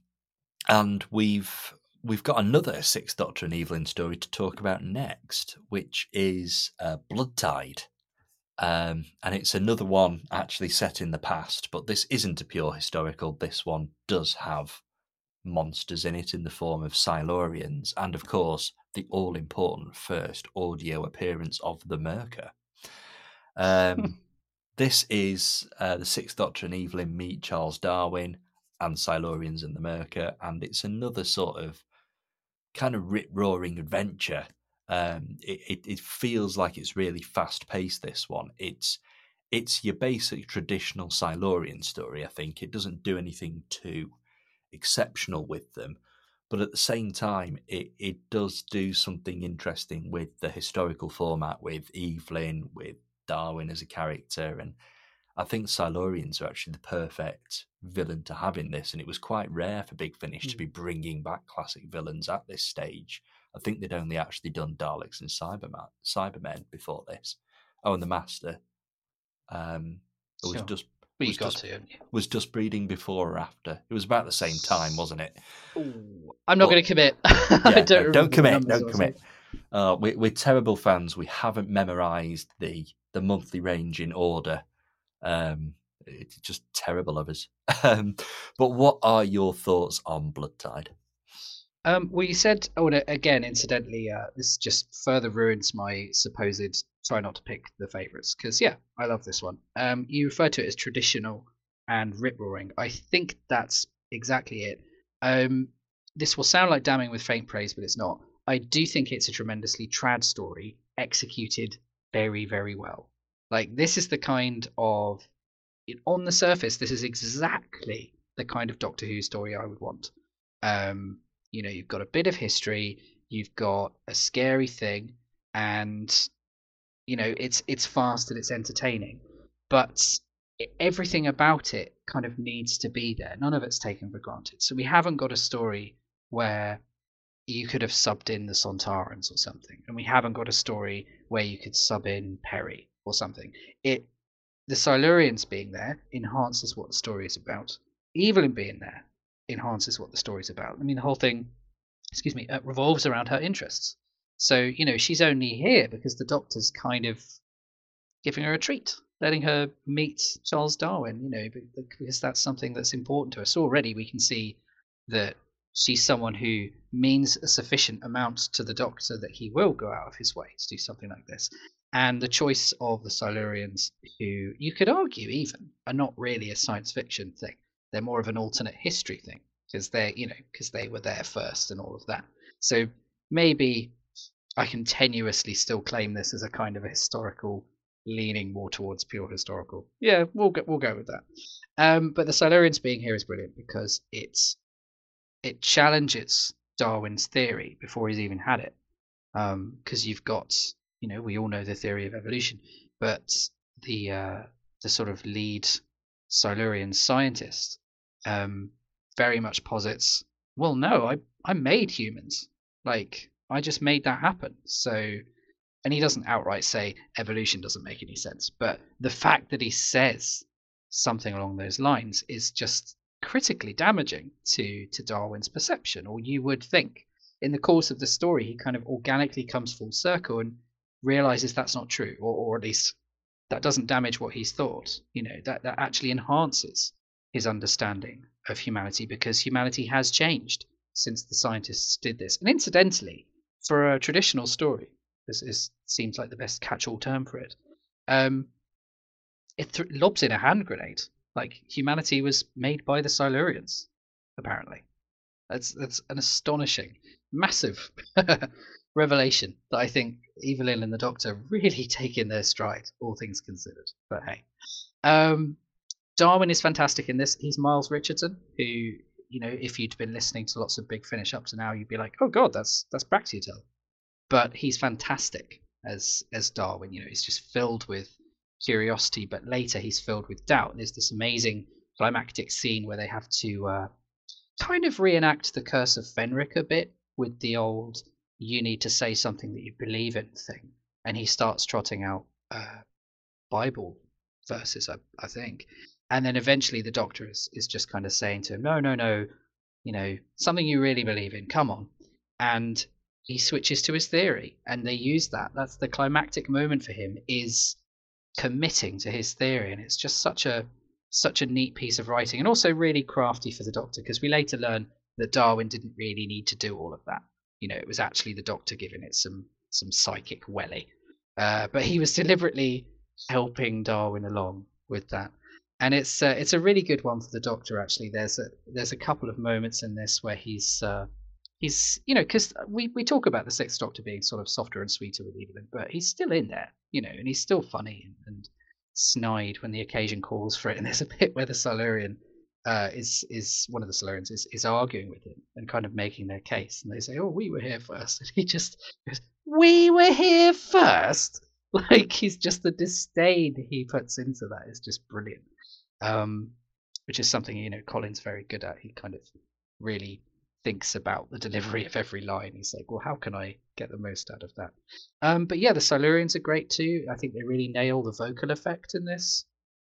and we've we've got another Sixth Doctor and Evelyn story to talk about next, which is uh, Blood Tide. Um, and it's another one actually set in the past, but this isn't a pure historical. This one does have monsters in it in the form of Silurians, and of course, the all important first audio appearance of the Myrka. Um, this is uh, the Sixth Doctor and Evelyn meet Charles Darwin and Silurians and the Myrka, and it's another sort of kind of rip roaring adventure. Um, it, it, it feels like it's really fast paced. This one, it's it's your basic traditional Silurian story. I think it doesn't do anything too exceptional with them. But at the same time, it, it does do something interesting with the historical format, with Evelyn, with Darwin as a character. And I think Silurians are actually the perfect villain to have in this. And it was quite rare for Big Finish mm. to be bringing back classic villains at this stage. I think they'd only actually done Daleks and Cyberman, Cybermen before this. Oh, and the Master. Um, it was sure. just well, you got just, to. Was Dust Breeding before or after? It was about the same time, wasn't it? Ooh, I'm not going to commit. Yeah, don't, don't commit. Don't commit. Uh, we, we're terrible fans. We haven't memorised the the monthly range in order. Um, it's just terrible of us. Um, but what are your thoughts on Blood Tide? Um, well, you said, oh, and again, incidentally, uh, this just further ruins my supposed try not to pick the favourites because, yeah, I love this one. Um, you refer to it as traditional and rip roaring. I think that's exactly it. Um, this will sound like damning with faint praise, but it's not. I do think it's a tremendously trad story executed very, very well. Like, this is the kind of, on the surface, this is exactly the kind of Doctor Who story I would want. Um, you know you've got a bit of history you've got a scary thing and you know it's it's fast and it's entertaining but everything about it kind of needs to be there. None of it's taken for granted. So we haven't got a story where you could have subbed in the Sontarans or something and we haven't got a story where you could sub in Peri or something. It the Silurians being there enhances what the story is about. Evelyn being there enhances what the story's about. I mean, the whole thing, excuse me, uh, revolves around her interests. So you know, she's only here because the Doctor's kind of giving her a treat, letting her meet Charles Darwin. You know, because that's something that's important to us. Already, we can see that she's someone who means a sufficient amount to the Doctor that he will go out of his way to do something like this. And the choice of the Silurians, who you could argue even are not really a science fiction thing. They're more of an alternate history thing because they, you know, because they were there first and all of that. So maybe I can tenuously still claim this as a kind of a historical leaning more towards pure historical. Yeah, we'll go, we'll go with that. Um, but the Silurians being here is brilliant because it's it challenges Darwin's theory before he's even had it. Because um, you've got, you know, we all know the theory of evolution, but the uh, the sort of lead Silurian scientist um, very much posits, well, no, I I made humans. Like I just made that happen. So, and he doesn't outright say evolution doesn't make any sense, but the fact that he says something along those lines is just critically damaging to to Darwin's perception, or you would think. In the course of the story, he kind of organically comes full circle and realizes that's not true, or, or at least that doesn't damage what he's thought. You know, that, that actually enhances his understanding of humanity because humanity has changed since the scientists did this. And incidentally, for a traditional story, this is, seems like the best catch-all term for it. Um, it th- lobs in a hand grenade. Like humanity was made by the Silurians, apparently. That's that's an astonishing, massive revelation that I think Evelyn and the Doctor really take in their stride, all things considered. But hey, um, Darwin is fantastic in this. He's Miles Richardson, who you know, if you'd been listening to lots of Big Finish up to now, you'd be like, oh god, that's that's Braxiatel. But he's fantastic as as Darwin. You know, he's just filled with curiosity, but later he's filled with doubt. There's this amazing climactic scene where they have to uh, kind of reenact the Curse of Fenric a bit with the old "you need to say something that you believe in" thing, and he starts trotting out uh, Bible verses, I, I think, and then eventually the Doctor is is just kind of saying to him, "No, no, no, you know something you really believe in. Come on," and he switches to his theory, and they use that. That's the climactic moment for him. Is committing to his theory, and it's just such a such a neat piece of writing, and also really crafty for the Doctor because we later learn that Darwin didn't really need to do all of that. You know, it was actually the Doctor giving it some some psychic welly, uh, but he was deliberately helping Darwin along with that. And it's uh, it's a really good one for the Doctor. Actually, there's a there's a couple of moments in this where he's uh, he's you know because we we talk about the Sixth Doctor being sort of softer and sweeter with Evelyn, but he's still in there, you know, and he's still funny and, and snide when the occasion calls for it. And there's a bit where the Silurian uh, is is one of the Silurians is, is arguing with him and kind of making their case, and they say, "Oh, we were here first. and he just goes, "We were here first? Like he's just the disdain he puts into that is just brilliant. Um, which is something you know Colin's very good at. He kind of really thinks about the delivery of every line. He's like, well, how can I get the most out of that? Um, but yeah, the Silurians are great too. I think they really nail the vocal effect in this.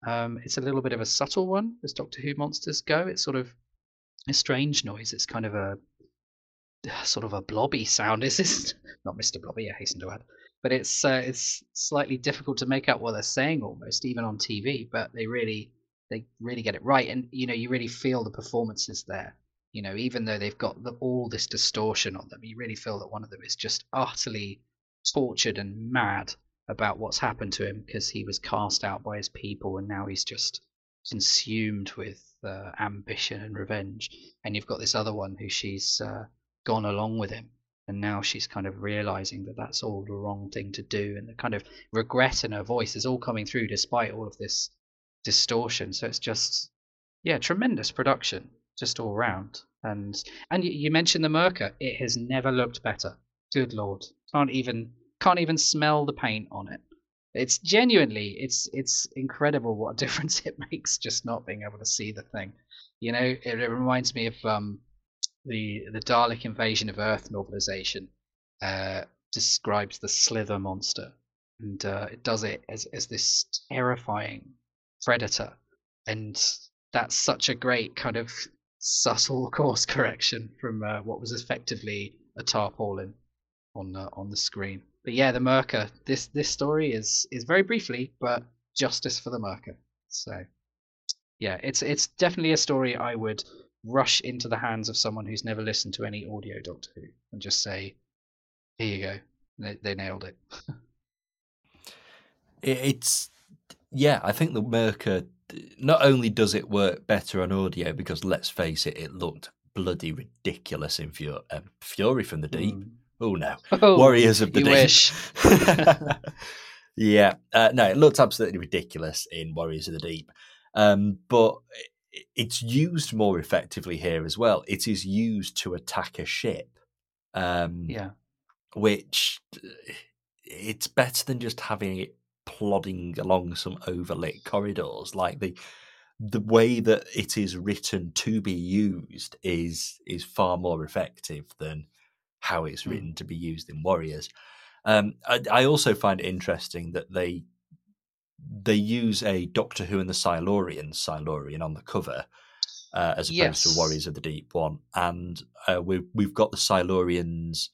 Um, it's a little bit of a subtle one as Doctor Who monsters go. It's sort of a strange noise. It's kind of a sort of a blobby sound. Is this not Mr. Blobby? I hasten to add, but it's uh, it's slightly difficult to make out what they're saying almost even on TV. But they really they really get it right, and you know you really feel the performances there. You know, even though they've got the, all this distortion on them, you really feel that one of them is just utterly tortured and mad about what's happened to him because he was cast out by his people and now he's just consumed with uh, ambition and revenge. And you've got this other one who she's uh, gone along with him. And now she's kind of realizing that that's all the wrong thing to do. And the kind of regret in her voice is all coming through despite all of this distortion. So it's just, yeah, tremendous production just all round. And and you, mentioned the Myrka. It has never looked better. Good lord, can't even can't even smell the paint on it. It's genuinely it's it's incredible what a difference it makes just not being able to see the thing. You know, it, it reminds me of um, the the Dalek Invasion of Earth novelization. Uh, describes the Slither monster, and uh, it does it as as this terrifying predator, and that's such a great kind of subtle course correction from uh, what was effectively a tarpaulin on uh, on the screen. But yeah, the Myrka. This this story is is very briefly, but justice for the Myrka. So yeah, it's it's definitely a story I would rush into the hands of someone who's never listened to any audio Doctor Who and just say, "Here you go." They, they nailed it. it's yeah, I think the Myrka not only does it work better on audio because let's face it, it looked bloody ridiculous in Fury, um, Fury from the Deep. Mm. Oh no, oh, Warriors of the Deep. Yeah, uh, no, it looked absolutely ridiculous in Warriors of the Deep, um, but it's used more effectively here as well. It is used to attack a ship. Um, yeah, which it's better than just having it plodding along some overlit corridors. Like the the way that it is written to be used is is far more effective than how it's hmm. written mm. to be used in Warriors. Um, I, I, also find it interesting that they they use a Doctor Who and the Silurians Silurian on the cover, uh, as opposed yes. to Warriors of the Deep one, and uh, we've we've got the Silurians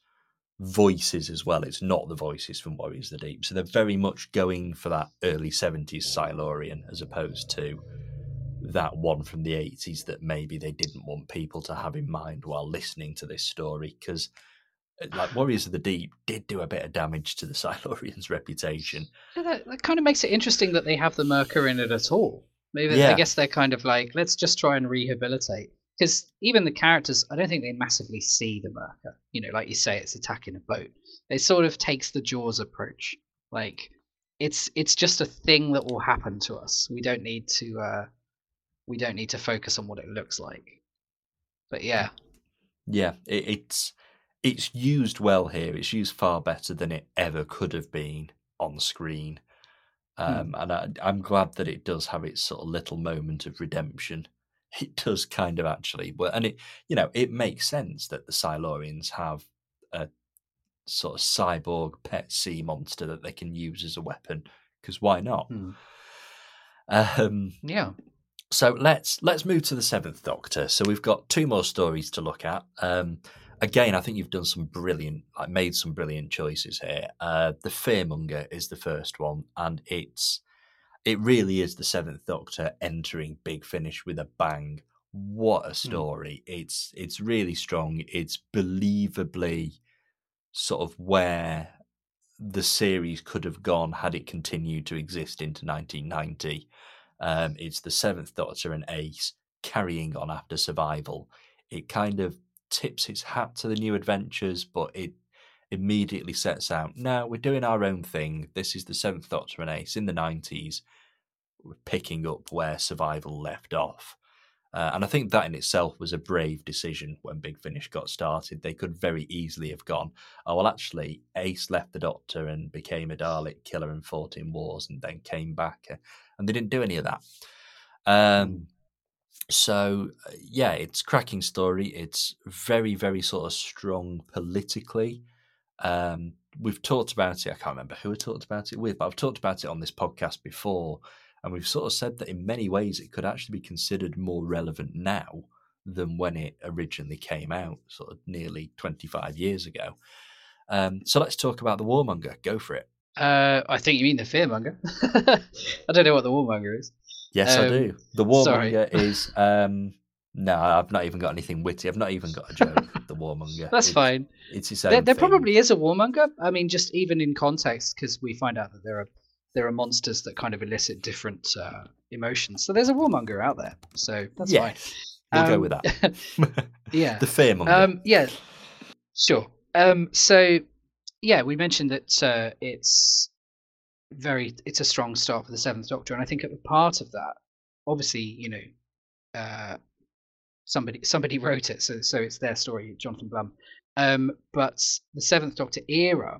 voices as well. It's not the voices from Warriors of the Deep. So they're very much going for that early 70s Silurian as opposed to that one from the 80s that maybe they didn't want people to have in mind while listening to this story because like Warriors of the Deep did do a bit of damage to the Silurians' reputation. Yeah, that, that, kind of makes it interesting that they have the Myrka in it at all. Maybe yeah. I guess they're kind of like, let's just try and rehabilitate because even the characters, I don't think they massively see the Myrka. You know, like you say, it's attacking a boat. It sort of takes the Jaws approach. Like it's it's just a thing that will happen to us. We don't need to uh, we don't need to focus on what it looks like. But yeah, yeah, it, it's it's used well here. It's used far better than it ever could have been on screen. Hmm. Um, hmm. And I, I'm glad that it does have its sort of little moment of redemption it does kind of actually but and it you know it makes sense that the silurians have a sort of cyborg pet sea monster that they can use as a weapon because why not hmm. um yeah so let's let's move to the seventh doctor so we've got two more stories to look at um again i think you've done some brilliant like made some brilliant choices here uh the fearmonger is the first one and it's it really is the Seventh Doctor entering Big Finish with a bang. What a hmm. story! Mm. It's it's really strong. It's believably sort of where the series could have gone had it continued to exist into 1990. Um, it's the Seventh Doctor and Ace carrying on after survival. It kind of tips its hat to the new adventures, but it immediately sets out now we're doing our own thing. This is the Seventh Doctor and Ace in the 90s, picking up where survival left off. Uh, and I think that in itself was a brave decision when Big Finish got started. They could very easily have gone, oh, well, actually, Ace left the Doctor and became a Dalek killer and fought in wars and then came back. Uh, and they didn't do any of that. Um, so, uh, yeah, it's cracking story. It's very, very sort of strong politically. Um, we've talked about it. I can't remember who I talked about it with, but I've talked about it on this podcast before. And we've sort of said that in many ways it could actually be considered more relevant now than when it originally came out, sort of nearly 25 years ago. Um, so let's talk about the Warmonger. Go for it. Uh, I think you mean the Fearmonger. I don't know what the Warmonger is. Yes, um, I do. The Warmonger is. Um, no, I've not even got anything witty. I've not even got a joke. the warmonger. That's it's, fine. It's his own. There, there probably is a warmonger. I mean, just even in context, because we find out that there are there are monsters that kind of elicit different uh, emotions. So there's a warmonger out there. So that's fine. We'll um, go with that. yeah. the fearmonger. Um, yeah. Sure. Um, so yeah, we mentioned that uh, it's very it's a strong start for the Seventh Doctor, and I think the part of that, obviously, you know, uh, somebody somebody wrote it, so so it's their story, Jonathan Blum. Um, but the Seventh Doctor era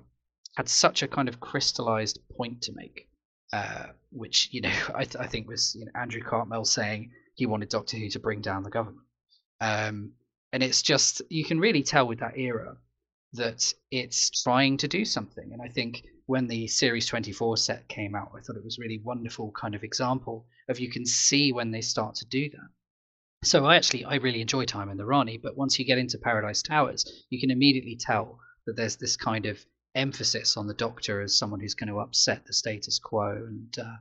had such a kind of crystallized point to make, uh, which you know I, th- I think was you know, Andrew Cartmel saying he wanted Doctor Who to bring down the government, um, and it's just you can really tell with that era that it's trying to do something, and I think when the Series 24 set came out, I thought it was really wonderful kind of example of you can see when they start to do that. So I actually I really enjoy Time and the Rani, but once you get into Paradise Towers, you can immediately tell that there's this kind of emphasis on the Doctor as someone who's going to upset the status quo. And uh,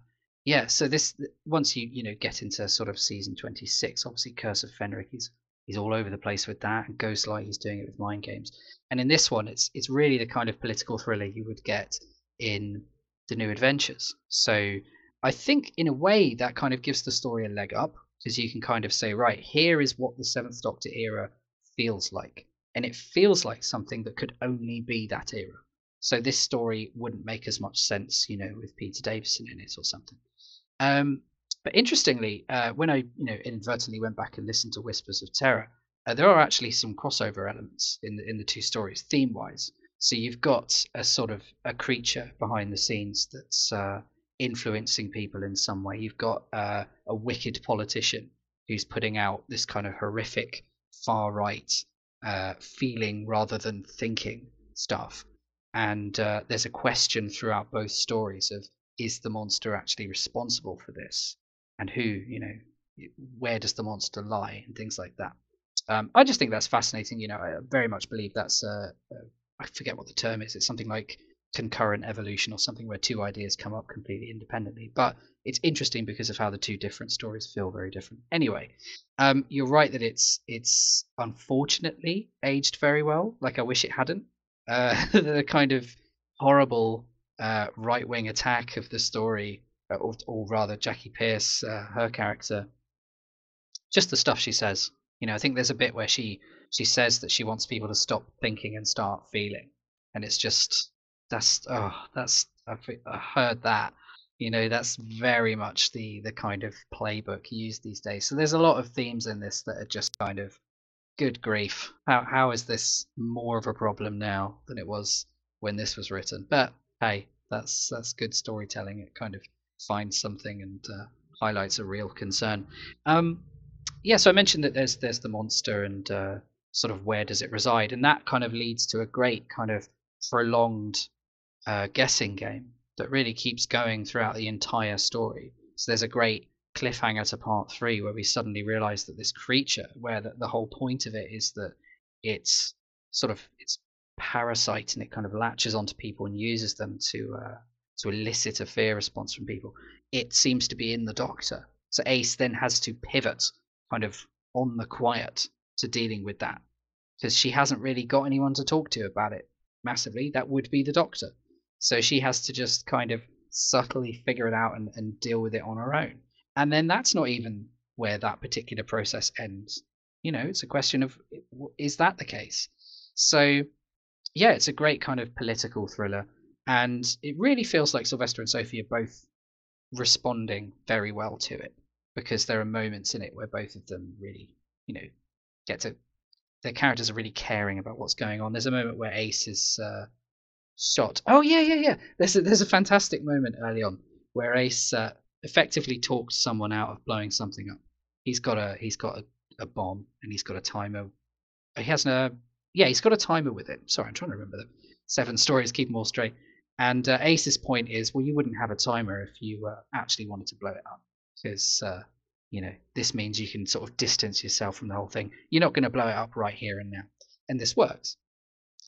yeah, so this once you you know get into sort of season twenty six, obviously Curse of Fenric is he's all over the place with that, and Ghostlight he's doing it with mind games. And in this one, it's it's really the kind of political thriller you would get in the New Adventures. So I think in a way that kind of gives the story a leg up because you can kind of say, right, here is what the Seventh Doctor era feels like, and it feels like something that could only be that era. So this story wouldn't make as much sense, you know, with Peter Davison in it or something. Um, but interestingly, uh, when I, you know, inadvertently went back and listened to Whispers of Terror, uh, there are actually some crossover elements in the in the two stories, theme wise. So you've got a sort of a creature behind the scenes that's uh, influencing people in some way. You've got uh, a wicked politician who's putting out this kind of horrific far right uh, feeling rather than thinking stuff. And uh, there's a question throughout both stories of is the monster actually responsible for this, and who, you know, where does the monster lie, and things like that. Um, I just think that's fascinating. You know, I very much believe that's uh, uh, I forget what the term is. It's something like concurrent evolution or something where two ideas come up completely independently. But it's interesting because of how the two different stories feel very different. Anyway, um, you're right that it's it's unfortunately aged very well. Like I wish it hadn't. Uh, the kind of horrible uh, right wing attack of the story, uh, or, or rather Jackie Pearce, uh, her character, just the stuff she says. You know, I think there's a bit where she she says that she wants people to stop thinking and start feeling, and it's just that's oh that's I've, I heard that. You know that's very much the the kind of playbook used these days. So there's a lot of themes in this that are just kind of good grief. How how is this more of a problem now than it was when this was written? But hey that's that's good storytelling. It kind of finds something and uh, highlights a real concern. Um yeah so i mentioned that there's there's the monster and uh, sort of where does it reside and that kind of leads to a great kind of prolonged uh, guessing game that really keeps going throughout the entire story. So there's a great cliffhanger to part three where we suddenly realize that this creature, where the, the whole point of it is that it's sort of it's parasite and it kind of latches onto people and uses them to uh, to elicit a fear response from people. It seems to be in the Doctor. So Ace then has to pivot kind of on the quiet to dealing with that because she hasn't really got anyone to talk to about it massively. That would be the Doctor. So she has to just kind of subtly figure it out and, and deal with it on her own. And then that's not even where that particular process ends. You know, it's a question of is that the case? So, yeah, it's a great kind of political thriller. And it really feels like Sylvester and Sophie are both responding very well to it because there are moments in it where both of them really, you know, get to. Their characters are really caring about what's going on. There's a moment where Ace is uh, shot. Oh yeah, yeah, yeah. There's a, there's a fantastic moment early on where Ace uh, effectively talks someone out of blowing something up. He's got a he's got a, a bomb and he's got a timer. He has a yeah he's got a timer with it. Sorry, I'm trying to remember the seven stories. Keep them all straight. And uh, Ace's point is, well, you wouldn't have a timer if you uh, actually wanted to blow it up, because uh, you know this means you can sort of distance yourself from the whole thing. You're not going to blow it up right here and now, and this works.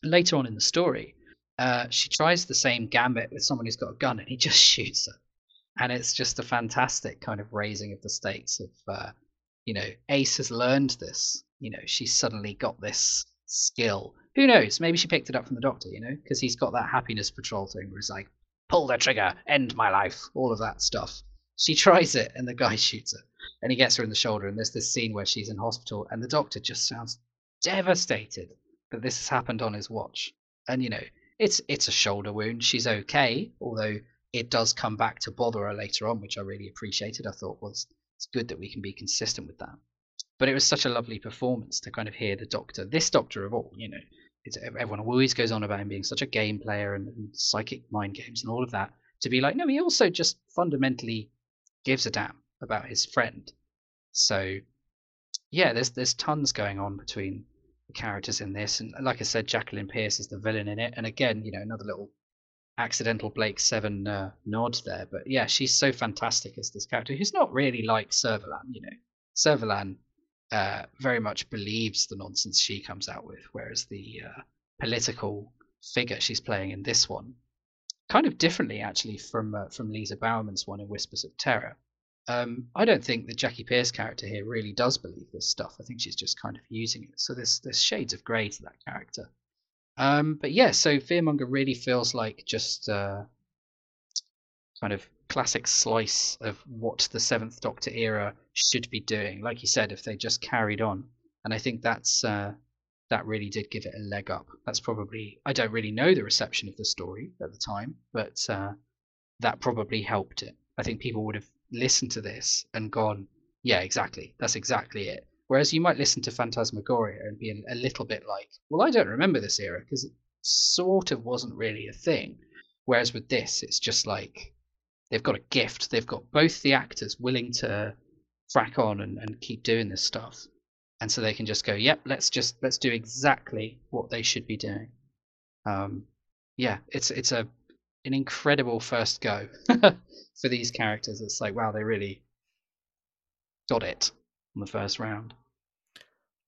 Later on in the story, uh, she tries the same gambit with someone who's got a gun and he just shoots her. And it's just a fantastic kind of raising of the stakes of, uh, you know, Ace has learned this. You know, she's suddenly got this skill. Who knows? Maybe she picked it up from the doctor, you know, because he's got that happiness patrol thing where he's like, pull the trigger, end my life, all of that stuff. She tries it and the guy shoots her. And he gets her in the shoulder. And there's this scene where she's in hospital and the doctor just sounds devastated that this has happened on his watch. And, you know, it's it's a shoulder wound. She's okay, although it does come back to bother her later on, which I really appreciated. I thought was it's good that we can be consistent with that. But it was such a lovely performance to kind of hear the doctor, this doctor of all, you know, everyone always goes on about him being such a game player and, and psychic mind games and all of that. To be like, no, he also just fundamentally gives a damn about his friend. So yeah, there's there's tons going on between the characters in this, and like I said, Jacqueline Pearce is the villain in it, and again, you know, another little accidental Blake Seven uh, nod there, but yeah, she's so fantastic as this character who's not really like Servalan, you know. Servalan uh, very much believes the nonsense she comes out with, whereas the uh, political figure she's playing in this one, kind of differently actually from uh, from Lisa Bowerman's one in Whispers of Terror. Um, I don't think the Jackie Pearce character here really does believe this stuff. I think she's just kind of using it. So there's there's shades of grey to that character. Um, but yeah, so Fearmonger really feels like just uh, kind of classic slice of what the Seventh Doctor era should be doing. Like you said, if they just carried on, and I think that's uh, that really did give it a leg up. That's probably I don't really know the reception of the story at the time, but uh, that probably helped it. I think people would have listened to this and gone, "Yeah, exactly. That's exactly it." Whereas you might listen to Phantasmagoria and be a, little bit like, "Well, I don't remember this era because it sort of wasn't really a thing." Whereas with this, it's just like they've got a gift. They've got both the actors willing to frack on and, and keep doing this stuff, and so they can just go, "Yep, let's just let's do exactly what they should be doing." Um, yeah, it's it's a an incredible first go for these characters. It's like, wow, they really got it on the first round.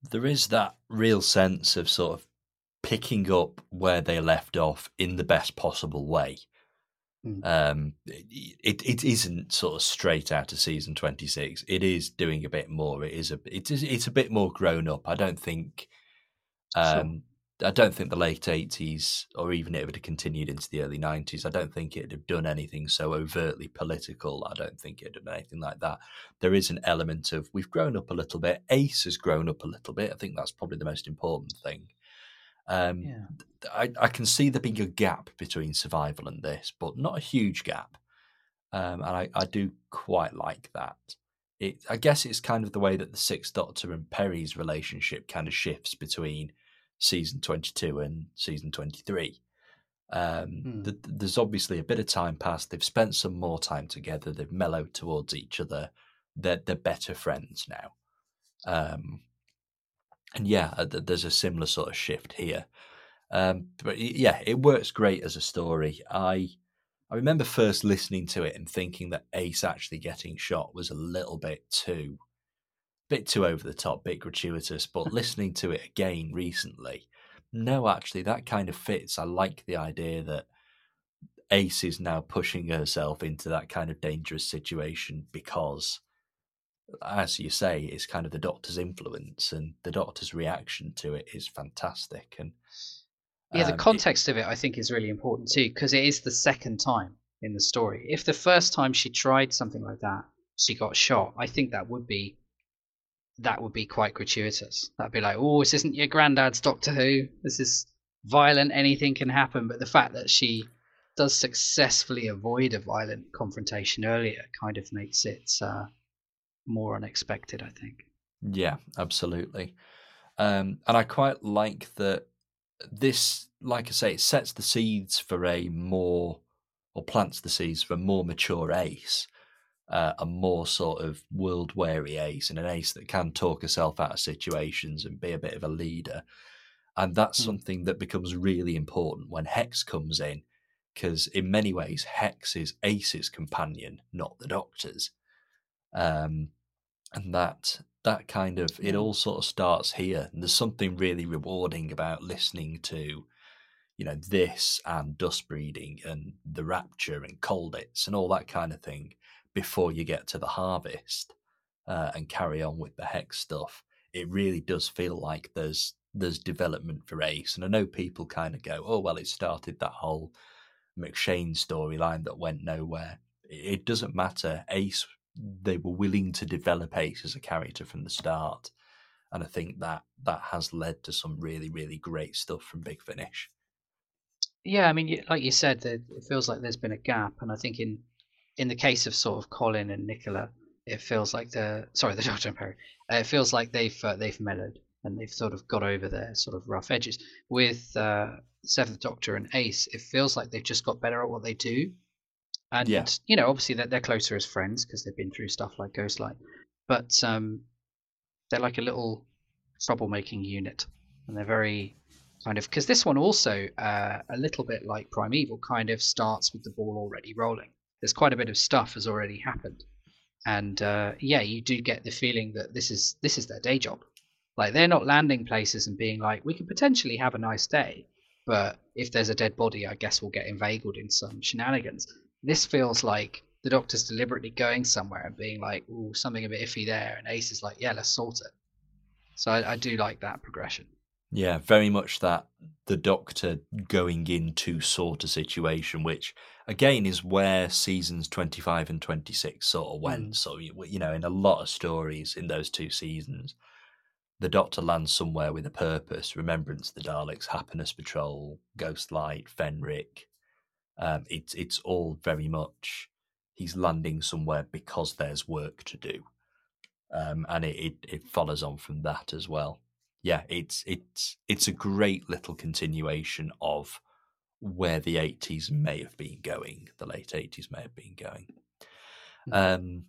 There is that real sense of sort of picking up where they left off in the best possible way. Mm. Um, it it isn't sort of straight out of season twenty six. It is doing a bit more. It is a it is it's a bit more grown up. I don't think. Um, sure. I don't think the late eighties or even if it would have continued into the early nineties. I don't think it'd have done anything so overtly political. I don't think it'd have done anything like that. There is an element of we've grown up a little bit. Ace has grown up a little bit. I think that's probably the most important thing. Um, yeah. I, I can see there being a gap between survival and this, but not a huge gap. Um, and I, I do quite like that. It, I guess it's kind of the way that the Sixth Doctor and Peri's relationship kind of shifts between season 22 and season 23. Um, hmm. the, there's obviously a bit of time passed. They've spent some more time together. They've mellowed towards each other. They're, they're better friends now. Um, and yeah, uh, there's a similar sort of shift here. Um, but yeah, it works great as a story. I I remember first listening to it and thinking that Ace actually getting shot was a little bit too bit too over the top, bit gratuitous. But listening to it again recently, no, actually, that kind of fits. I like the idea that Ace is now pushing herself into that kind of dangerous situation because as you say, it's kind of the doctor's influence and the doctor's reaction to it is fantastic. And yeah, the um, context it, of it, I think, is really important too, because it is the second time in the story. If the first time she tried something like that, she got shot, I think that would be that would be quite gratuitous. That'd be like, oh, this isn't your granddad's Doctor Who. This is violent. Anything can happen. But the fact that she does successfully avoid a violent confrontation earlier kind of makes it uh, more unexpected, I think. Yeah, absolutely. Um, and I quite like that this, like I say, it sets the seeds for a more, or plants the seeds for a more mature ace, uh, a more sort of world weary ace, and an ace that can talk herself out of situations and be a bit of a leader. And that's mm. something that becomes really important when Hex comes in, because in many ways, Hex is Ace's companion, not the Doctor's. Um, and that that kind of it all sort of starts here. And there's something really rewarding about listening to you know this and dust breeding and the rapture and colditz and all that kind of thing before you get to the harvest uh, and carry on with the hex stuff. It really does feel like there's there's development for ace. And i know people kind of go oh well it started that whole mcshane storyline that went nowhere. It doesn't matter. Ace they were willing to develop Ace as a character from the start, and I think that that has led to some really really great stuff from Big Finish. Yeah, I mean, like you said, it feels like there's been a gap, and I think in in the case of sort of Colin and Nicola, it feels like the sorry the Doctor and Peri, uh, it feels like they've uh, they've mellowed and they've sort of got over their sort of rough edges. With uh, Seventh Doctor and Ace, it feels like they've just got better at what they do, and yeah. you know obviously they're, they're closer as friends because they've been through stuff like Ghostlight, but um, they're like a little troublemaking unit, and they're very kind of because this one also uh, a little bit like Primeval kind of starts with the ball already rolling. There's quite a bit of stuff has already happened, and uh, yeah, you do get the feeling that this is this is their day job. Like they're not landing places and being like, we could potentially have a nice day. but if there's a dead body, I guess we'll get inveigled in some shenanigans. This feels like the Doctor's deliberately going somewhere and being like, "Ooh, something a bit iffy there," and Ace is like, "Yeah, let's sort it." So I, I do like that progression. Yeah, very much that the Doctor going in to sort a situation, which again is where seasons 25 and 26 sort of went. Mm. So, you know, in a lot of stories in those two seasons, the Doctor lands somewhere with a purpose Remembrance, the Daleks, Happiness Patrol, Ghostlight, Fenric. Um, it's, it's all very much he's landing somewhere because there's work to do. Um, and it, it, it follows on from that as well yeah, it's it's it's a great little continuation of where the eighties may have been going, the late eighties may have been going. Hmm. Um,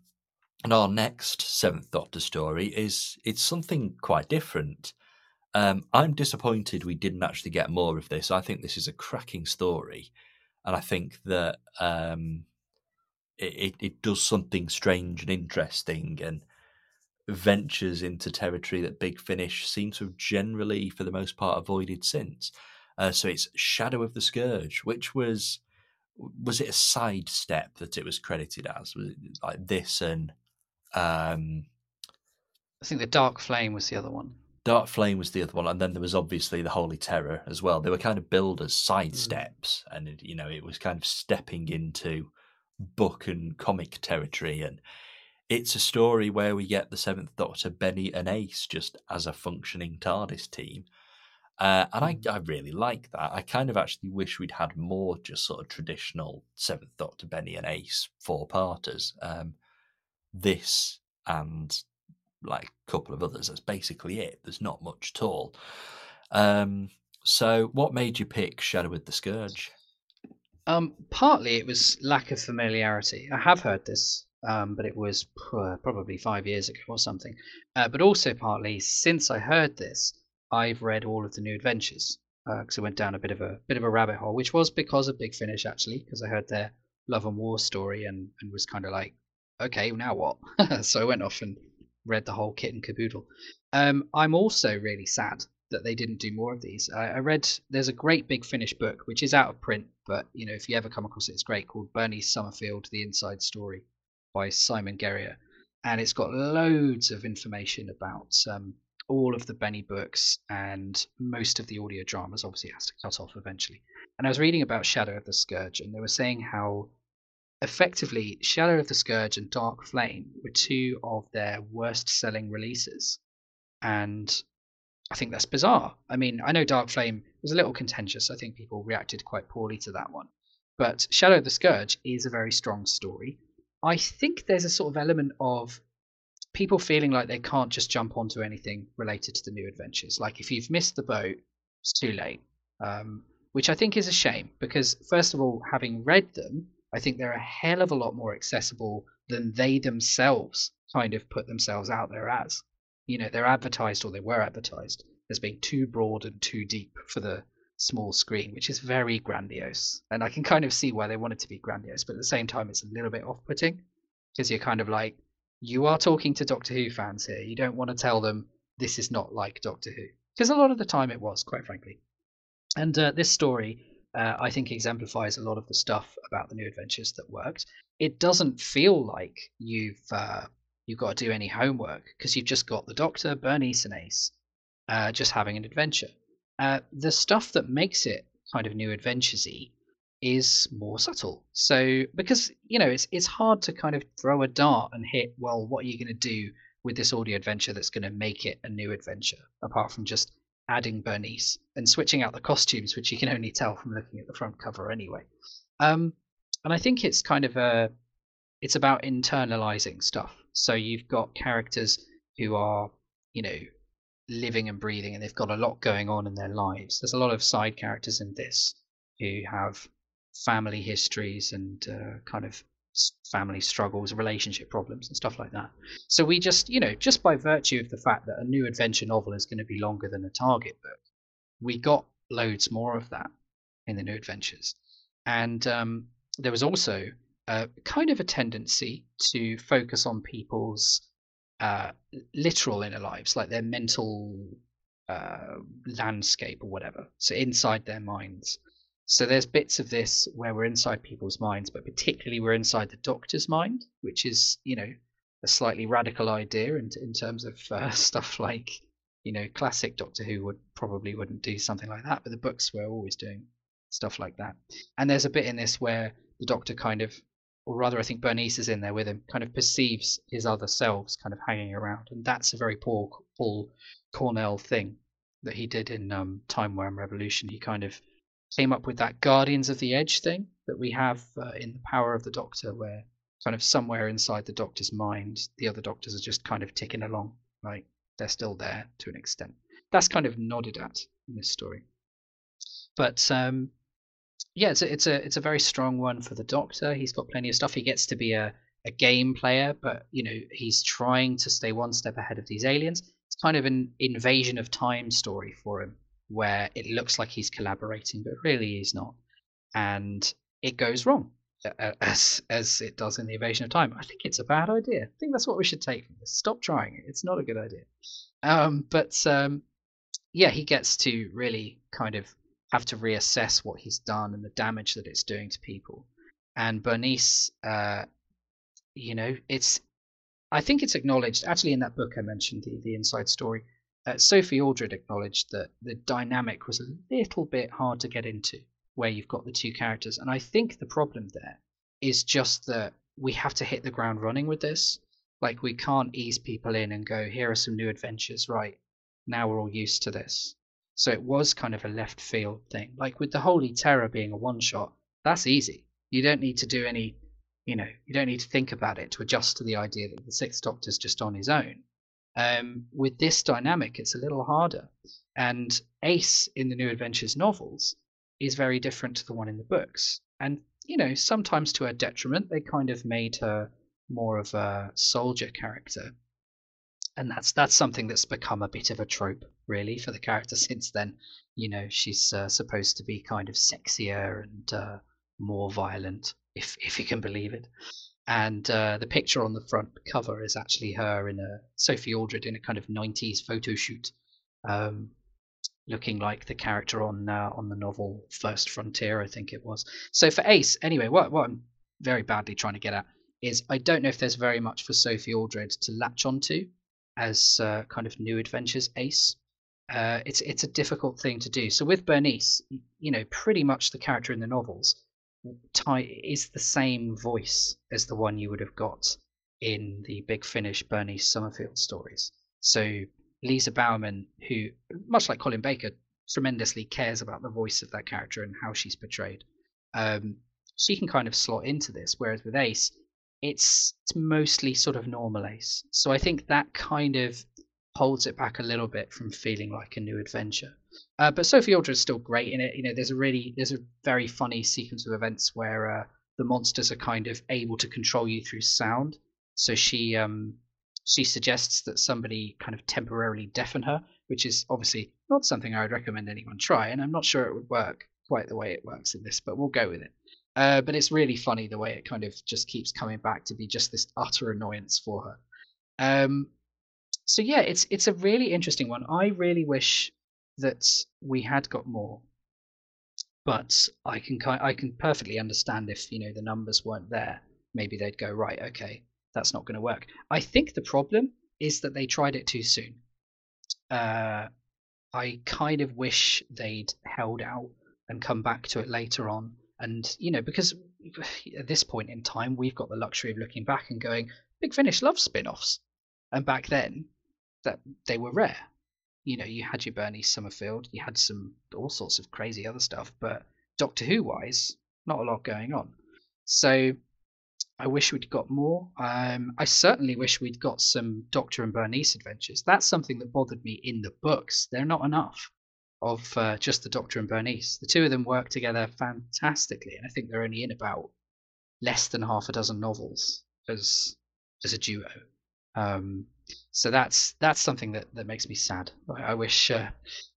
and our next Seventh Doctor story is it's something quite different. Um, I'm disappointed we didn't actually get more of this. I think this is a cracking story, and I think that um, it, it, it does something strange and interesting, and ventures into territory that Big Finish seems to have generally, for the most part, avoided since. Uh, so it's Shadow of the Scourge, which was was it a sidestep that it was credited as? Was like this and um, I think the Dark Flame was the other one. Dark Flame was the other one, and then there was obviously the Holy Terror as well. They were kind of billed as sidesteps, mm. and it, you know it was kind of stepping into book and comic territory, and it's a story where we get the Seventh Doctor, Benny, and Ace just as a functioning TARDIS team. Uh, and I, mm. I really like that. I kind of actually wish we'd had more just sort of traditional Seventh Doctor, Benny, and Ace four parters. Um, this and like a couple of others. That's basically it. There's not much at all. Um, so, what made you pick Shadow with the Scourge? Um, partly it was lack of familiarity. I have heard this um, but it was probably five years ago or something. Uh, but also partly since I heard this, I've read all of the new adventures because uh, I went down a bit of a bit of a rabbit hole, which was because of Big Finish actually, because I heard their love and war story and and was kind of like, okay, now what? so I went off and read the whole kit and caboodle. Um, I'm also really sad that they didn't do more of these. I, I, read there's a great Big Finish book which is out of print, but you know if you ever come across it, it's great called Bernice Summerfield: The Inside Story by Simon Guerrier, and it's got loads of information about um, all of the Benny books and most of the audio dramas. Obviously, has to cut off eventually. And I was reading about Shadow of the Scourge, and they were saying how effectively Shadow of the Scourge and Dark Flame were two of their worst-selling releases, and I think that's bizarre. I mean, I know Dark Flame was a little contentious. I think people reacted quite poorly to that one. But Shadow of the Scourge is a very strong story. I think there's a sort of element of people feeling like they can't just jump onto anything related to the new adventures. Like if you've missed the boat, it's too late. Um, which I think is a shame because, first of all, having read them, I think they're a hell of a lot more accessible than they themselves kind of put themselves out there as. You know, they're advertised or they were advertised as being too broad and too deep for the small screen, which is very grandiose. And I can kind of see why they wanted to be grandiose, but at the same time, it's a little bit off putting because you're kind of like, you are talking to Doctor Who fans here. You don't want to tell them this is not like Doctor Who. Because a lot of the time it was, quite frankly. And uh, this story, uh, I think, exemplifies a lot of the stuff about the new adventures that worked. It doesn't feel like you've uh, you've got to do any homework because you've just got the Doctor, Bernice, and Ace uh, just having an adventure. Uh, the stuff that makes it kind of new adventuresy is more subtle. So because you know it's it's hard to kind of throw a dart and hit. Well, what are you going to do with this audio adventure that's going to make it a new adventure? Apart from just adding Bernice and switching out the costumes, which you can only tell from looking at the front cover anyway. Um, and I think it's kind of a it's about internalizing stuff. So you've got characters who are you know living and breathing and they've got a lot going on in their lives. There's a lot of side characters in this who have family histories and uh, kind of family struggles, relationship problems, and stuff like that. So we just, you know, just by virtue of the fact that a new adventure novel is going to be longer than a target book, we got loads more of that in the new adventures. And um, there was also a kind of a tendency to focus on people's uh, literal inner lives, like their mental uh, landscape or whatever. So inside their minds. So there's bits of this where we're inside people's minds, but particularly we're inside the Doctor's mind, which is you know a slightly radical idea in in terms of uh, stuff like you know classic Doctor Who would probably wouldn't do something like that, but the books were always doing stuff like that. And there's a bit in this where the Doctor kind of or rather I think Bernice is in there with him, kind of perceives his other selves kind of hanging around. And that's a very poor Paul Cornell thing that he did in um, Timewyrm: Revelation. He kind of came up with that Guardians of the Edge thing that we have uh, in the Power of the Doctor, where kind of somewhere inside the Doctor's mind, the other Doctors are just kind of ticking along, like they're still there to an extent. That's kind of nodded at in this story. But um, yeah, it's a, it's a it's a very strong one for the Doctor. He's got plenty of stuff. He gets to be a a game player, but you know he's trying to stay one step ahead of these aliens. It's kind of an invasion of time story for him, where it looks like he's collaborating, but really he's not, and it goes wrong as as it does in the invasion of time. I think it's a bad idea. I think that's what we should take from this. Stop trying it. It's not a good idea. Um, but um, yeah, he gets to really kind of have to reassess what he's done and the damage that it's doing to people. And Bernice, uh, you know, it's I think it's acknowledged actually in that book I mentioned the the inside story. Uh, Sophie Aldred acknowledged that the dynamic was a little bit hard to get into where you've got the two characters, and I think the problem there is just that we have to hit the ground running with this. Like we can't ease people in and go, here are some new adventures, right? Now we're all used to this. So it was kind of a left field thing. Like with the Holy Terror being a one shot, that's easy. You don't need to do any, you know, you don't need to think about it to adjust to the idea that the Sixth Doctor's just on his own. Um, with this dynamic, it's a little harder. And Ace in the New Adventures novels is very different to the one in the books. And, you know, sometimes to her detriment, they kind of made her more of a soldier character and that's that's something that's become a bit of a trope really for the character since then you know she's uh, supposed to be kind of sexier and uh, more violent if if you can believe it and uh, the picture on the front cover is actually her in a sophie aldred in a kind of 90s photo shoot um, looking like the character on uh, on the novel first frontier i think it was so for ace anyway what, what i'm very badly trying to get at is i don't know if there's very much for sophie aldred to latch onto as uh, kind of new adventures ace. Uh, it's it's a difficult thing to do. So with Bernice, you know, pretty much the character in the novels is the same voice as the one you would have got in the Big Finish Bernice Summerfield stories. So Lisa Bowerman, who much like Colin Baker, tremendously cares about the voice of that character and how she's portrayed. Um, she can kind of slot into this, whereas with Ace, it's, it's mostly sort of normal ace. So I think that kind of holds it back a little bit from feeling like a new adventure. Uh, but Sophie Aldred is still great in it. You know, there's a really there's a very funny sequence of events where uh, the monsters are kind of able to control you through sound. So she um, she suggests that somebody kind of temporarily deafen her, which is obviously not something I would recommend anyone try, and I'm not sure it would work quite the way it works in this, but we'll go with it. Uh, but it's really funny the way it kind of just keeps coming back to be just this utter annoyance for her. Um, so yeah, it's it's a really interesting one. I really wish that we had got more, but I can I can perfectly understand if you know the numbers weren't there. Maybe they'd go right. Okay, that's not going to work. I think the problem is that they tried it too soon. Uh, I kind of wish they'd held out and come back to it later on and, you know, because at this point in time, we've got the luxury of looking back and going, Big Finish loves spin offs. And back then, that they were rare. You know, you had your Bernice Summerfield, you had some all sorts of crazy other stuff, but Doctor Who wise, not a lot going on. So I wish we'd got more. Um, I certainly wish we'd got some Doctor and Bernice adventures. That's something that bothered me in the books. They're not enough of uh, just the Doctor and Bernice. The two of them work together fantastically, and I think they're only in about less than half a dozen novels as as a duo. Um, so that's that's something that, that makes me sad. I, I wish uh,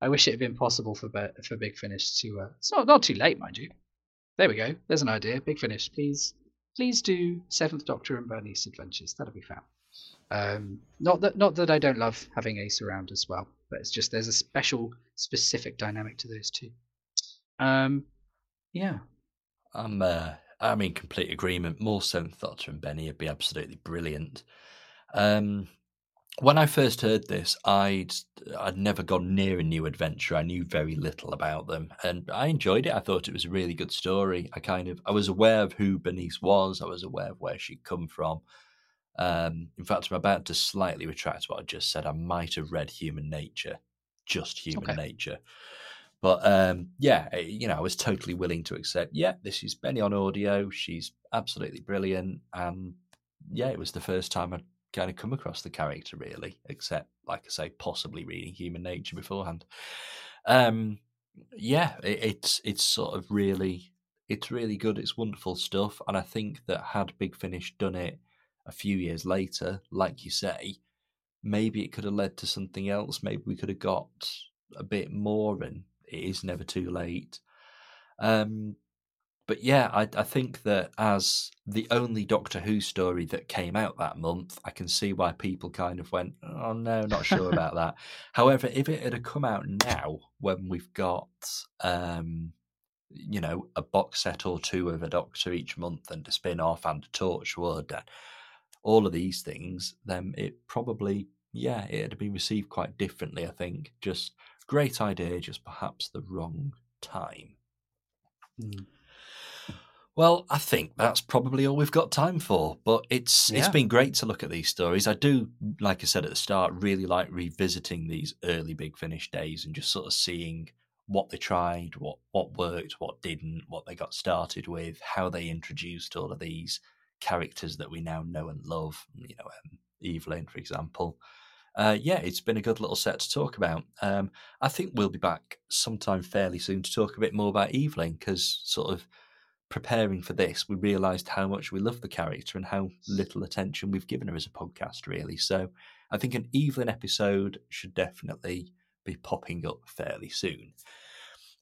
I wish it had been possible for for Big Finish to. Uh, it's not not too late, mind you. There we go. There's an idea. Big Finish, please please do Seventh Doctor and Bernice Adventures. That'll be fab. Um, not that not that I don't love having Ace around as well, but it's just there's a special specific dynamic to those two. Um, yeah, I'm uh, I'm in complete agreement. More Seventh Doctor and Benny would be absolutely brilliant. Um, when I first heard this, I'd I'd never gone near a new adventure. I knew very little about them, and I enjoyed it. I thought it was a really good story. I kind of I was aware of who Bernice was. I was aware of where she'd come from. Um, in fact, I'm about to slightly retract what I just said. I might have read Human Nature, just Human Okay. Nature. But um, yeah, eh, you know, I was totally willing to accept. Yeah, this is Benny on audio. She's absolutely brilliant, and yeah, it was the first time I'd kind of come across the character really, except like I say, possibly reading Human Nature beforehand. Um, yeah, it, it's it's sort of really it's really good. It's wonderful stuff, and I think that had Big Finish done it a few years later, like you say, maybe it could have led to something else. Maybe we could have got a bit more, and it is never too late. Um, but yeah, I, I think that as the only Doctor Who story that came out that month, I can see why people kind of went, "Oh no, not sure about that." However, if it had come out now, when we've got, um, you know, a box set or two of a Doctor each month and a spin off and a Torchwood and all of these things, then it probably, yeah, it had been received quite differently. I think just great idea, just perhaps the wrong time. Hmm. Well, I think that's probably all we've got time for. But it's it's Yeah. been great to look at these stories. I do, like I said at the start, really like revisiting these early Big Finish days and just sort of seeing what they tried, what what worked, what didn't, what they got started with, how they introduced all of these characters that we now know and love. You know, um, Evelyn, for example. Uh, yeah, it's been a good little set to talk about. Um, I think we'll be back sometime fairly soon to talk a bit more about Evelyn because sort of preparing for this, we realised how much we love the character and how little attention we've given her as a podcast, really. So I think an Evelyn episode should definitely be popping up fairly soon.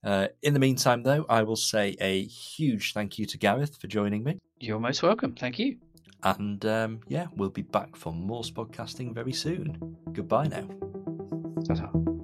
Uh, in the meantime, though, I will say a huge thank you to Gareth for joining me. You're most welcome. Thank you. And um, yeah, we'll be back for more podcasting very soon. Goodbye now. Ta-ta.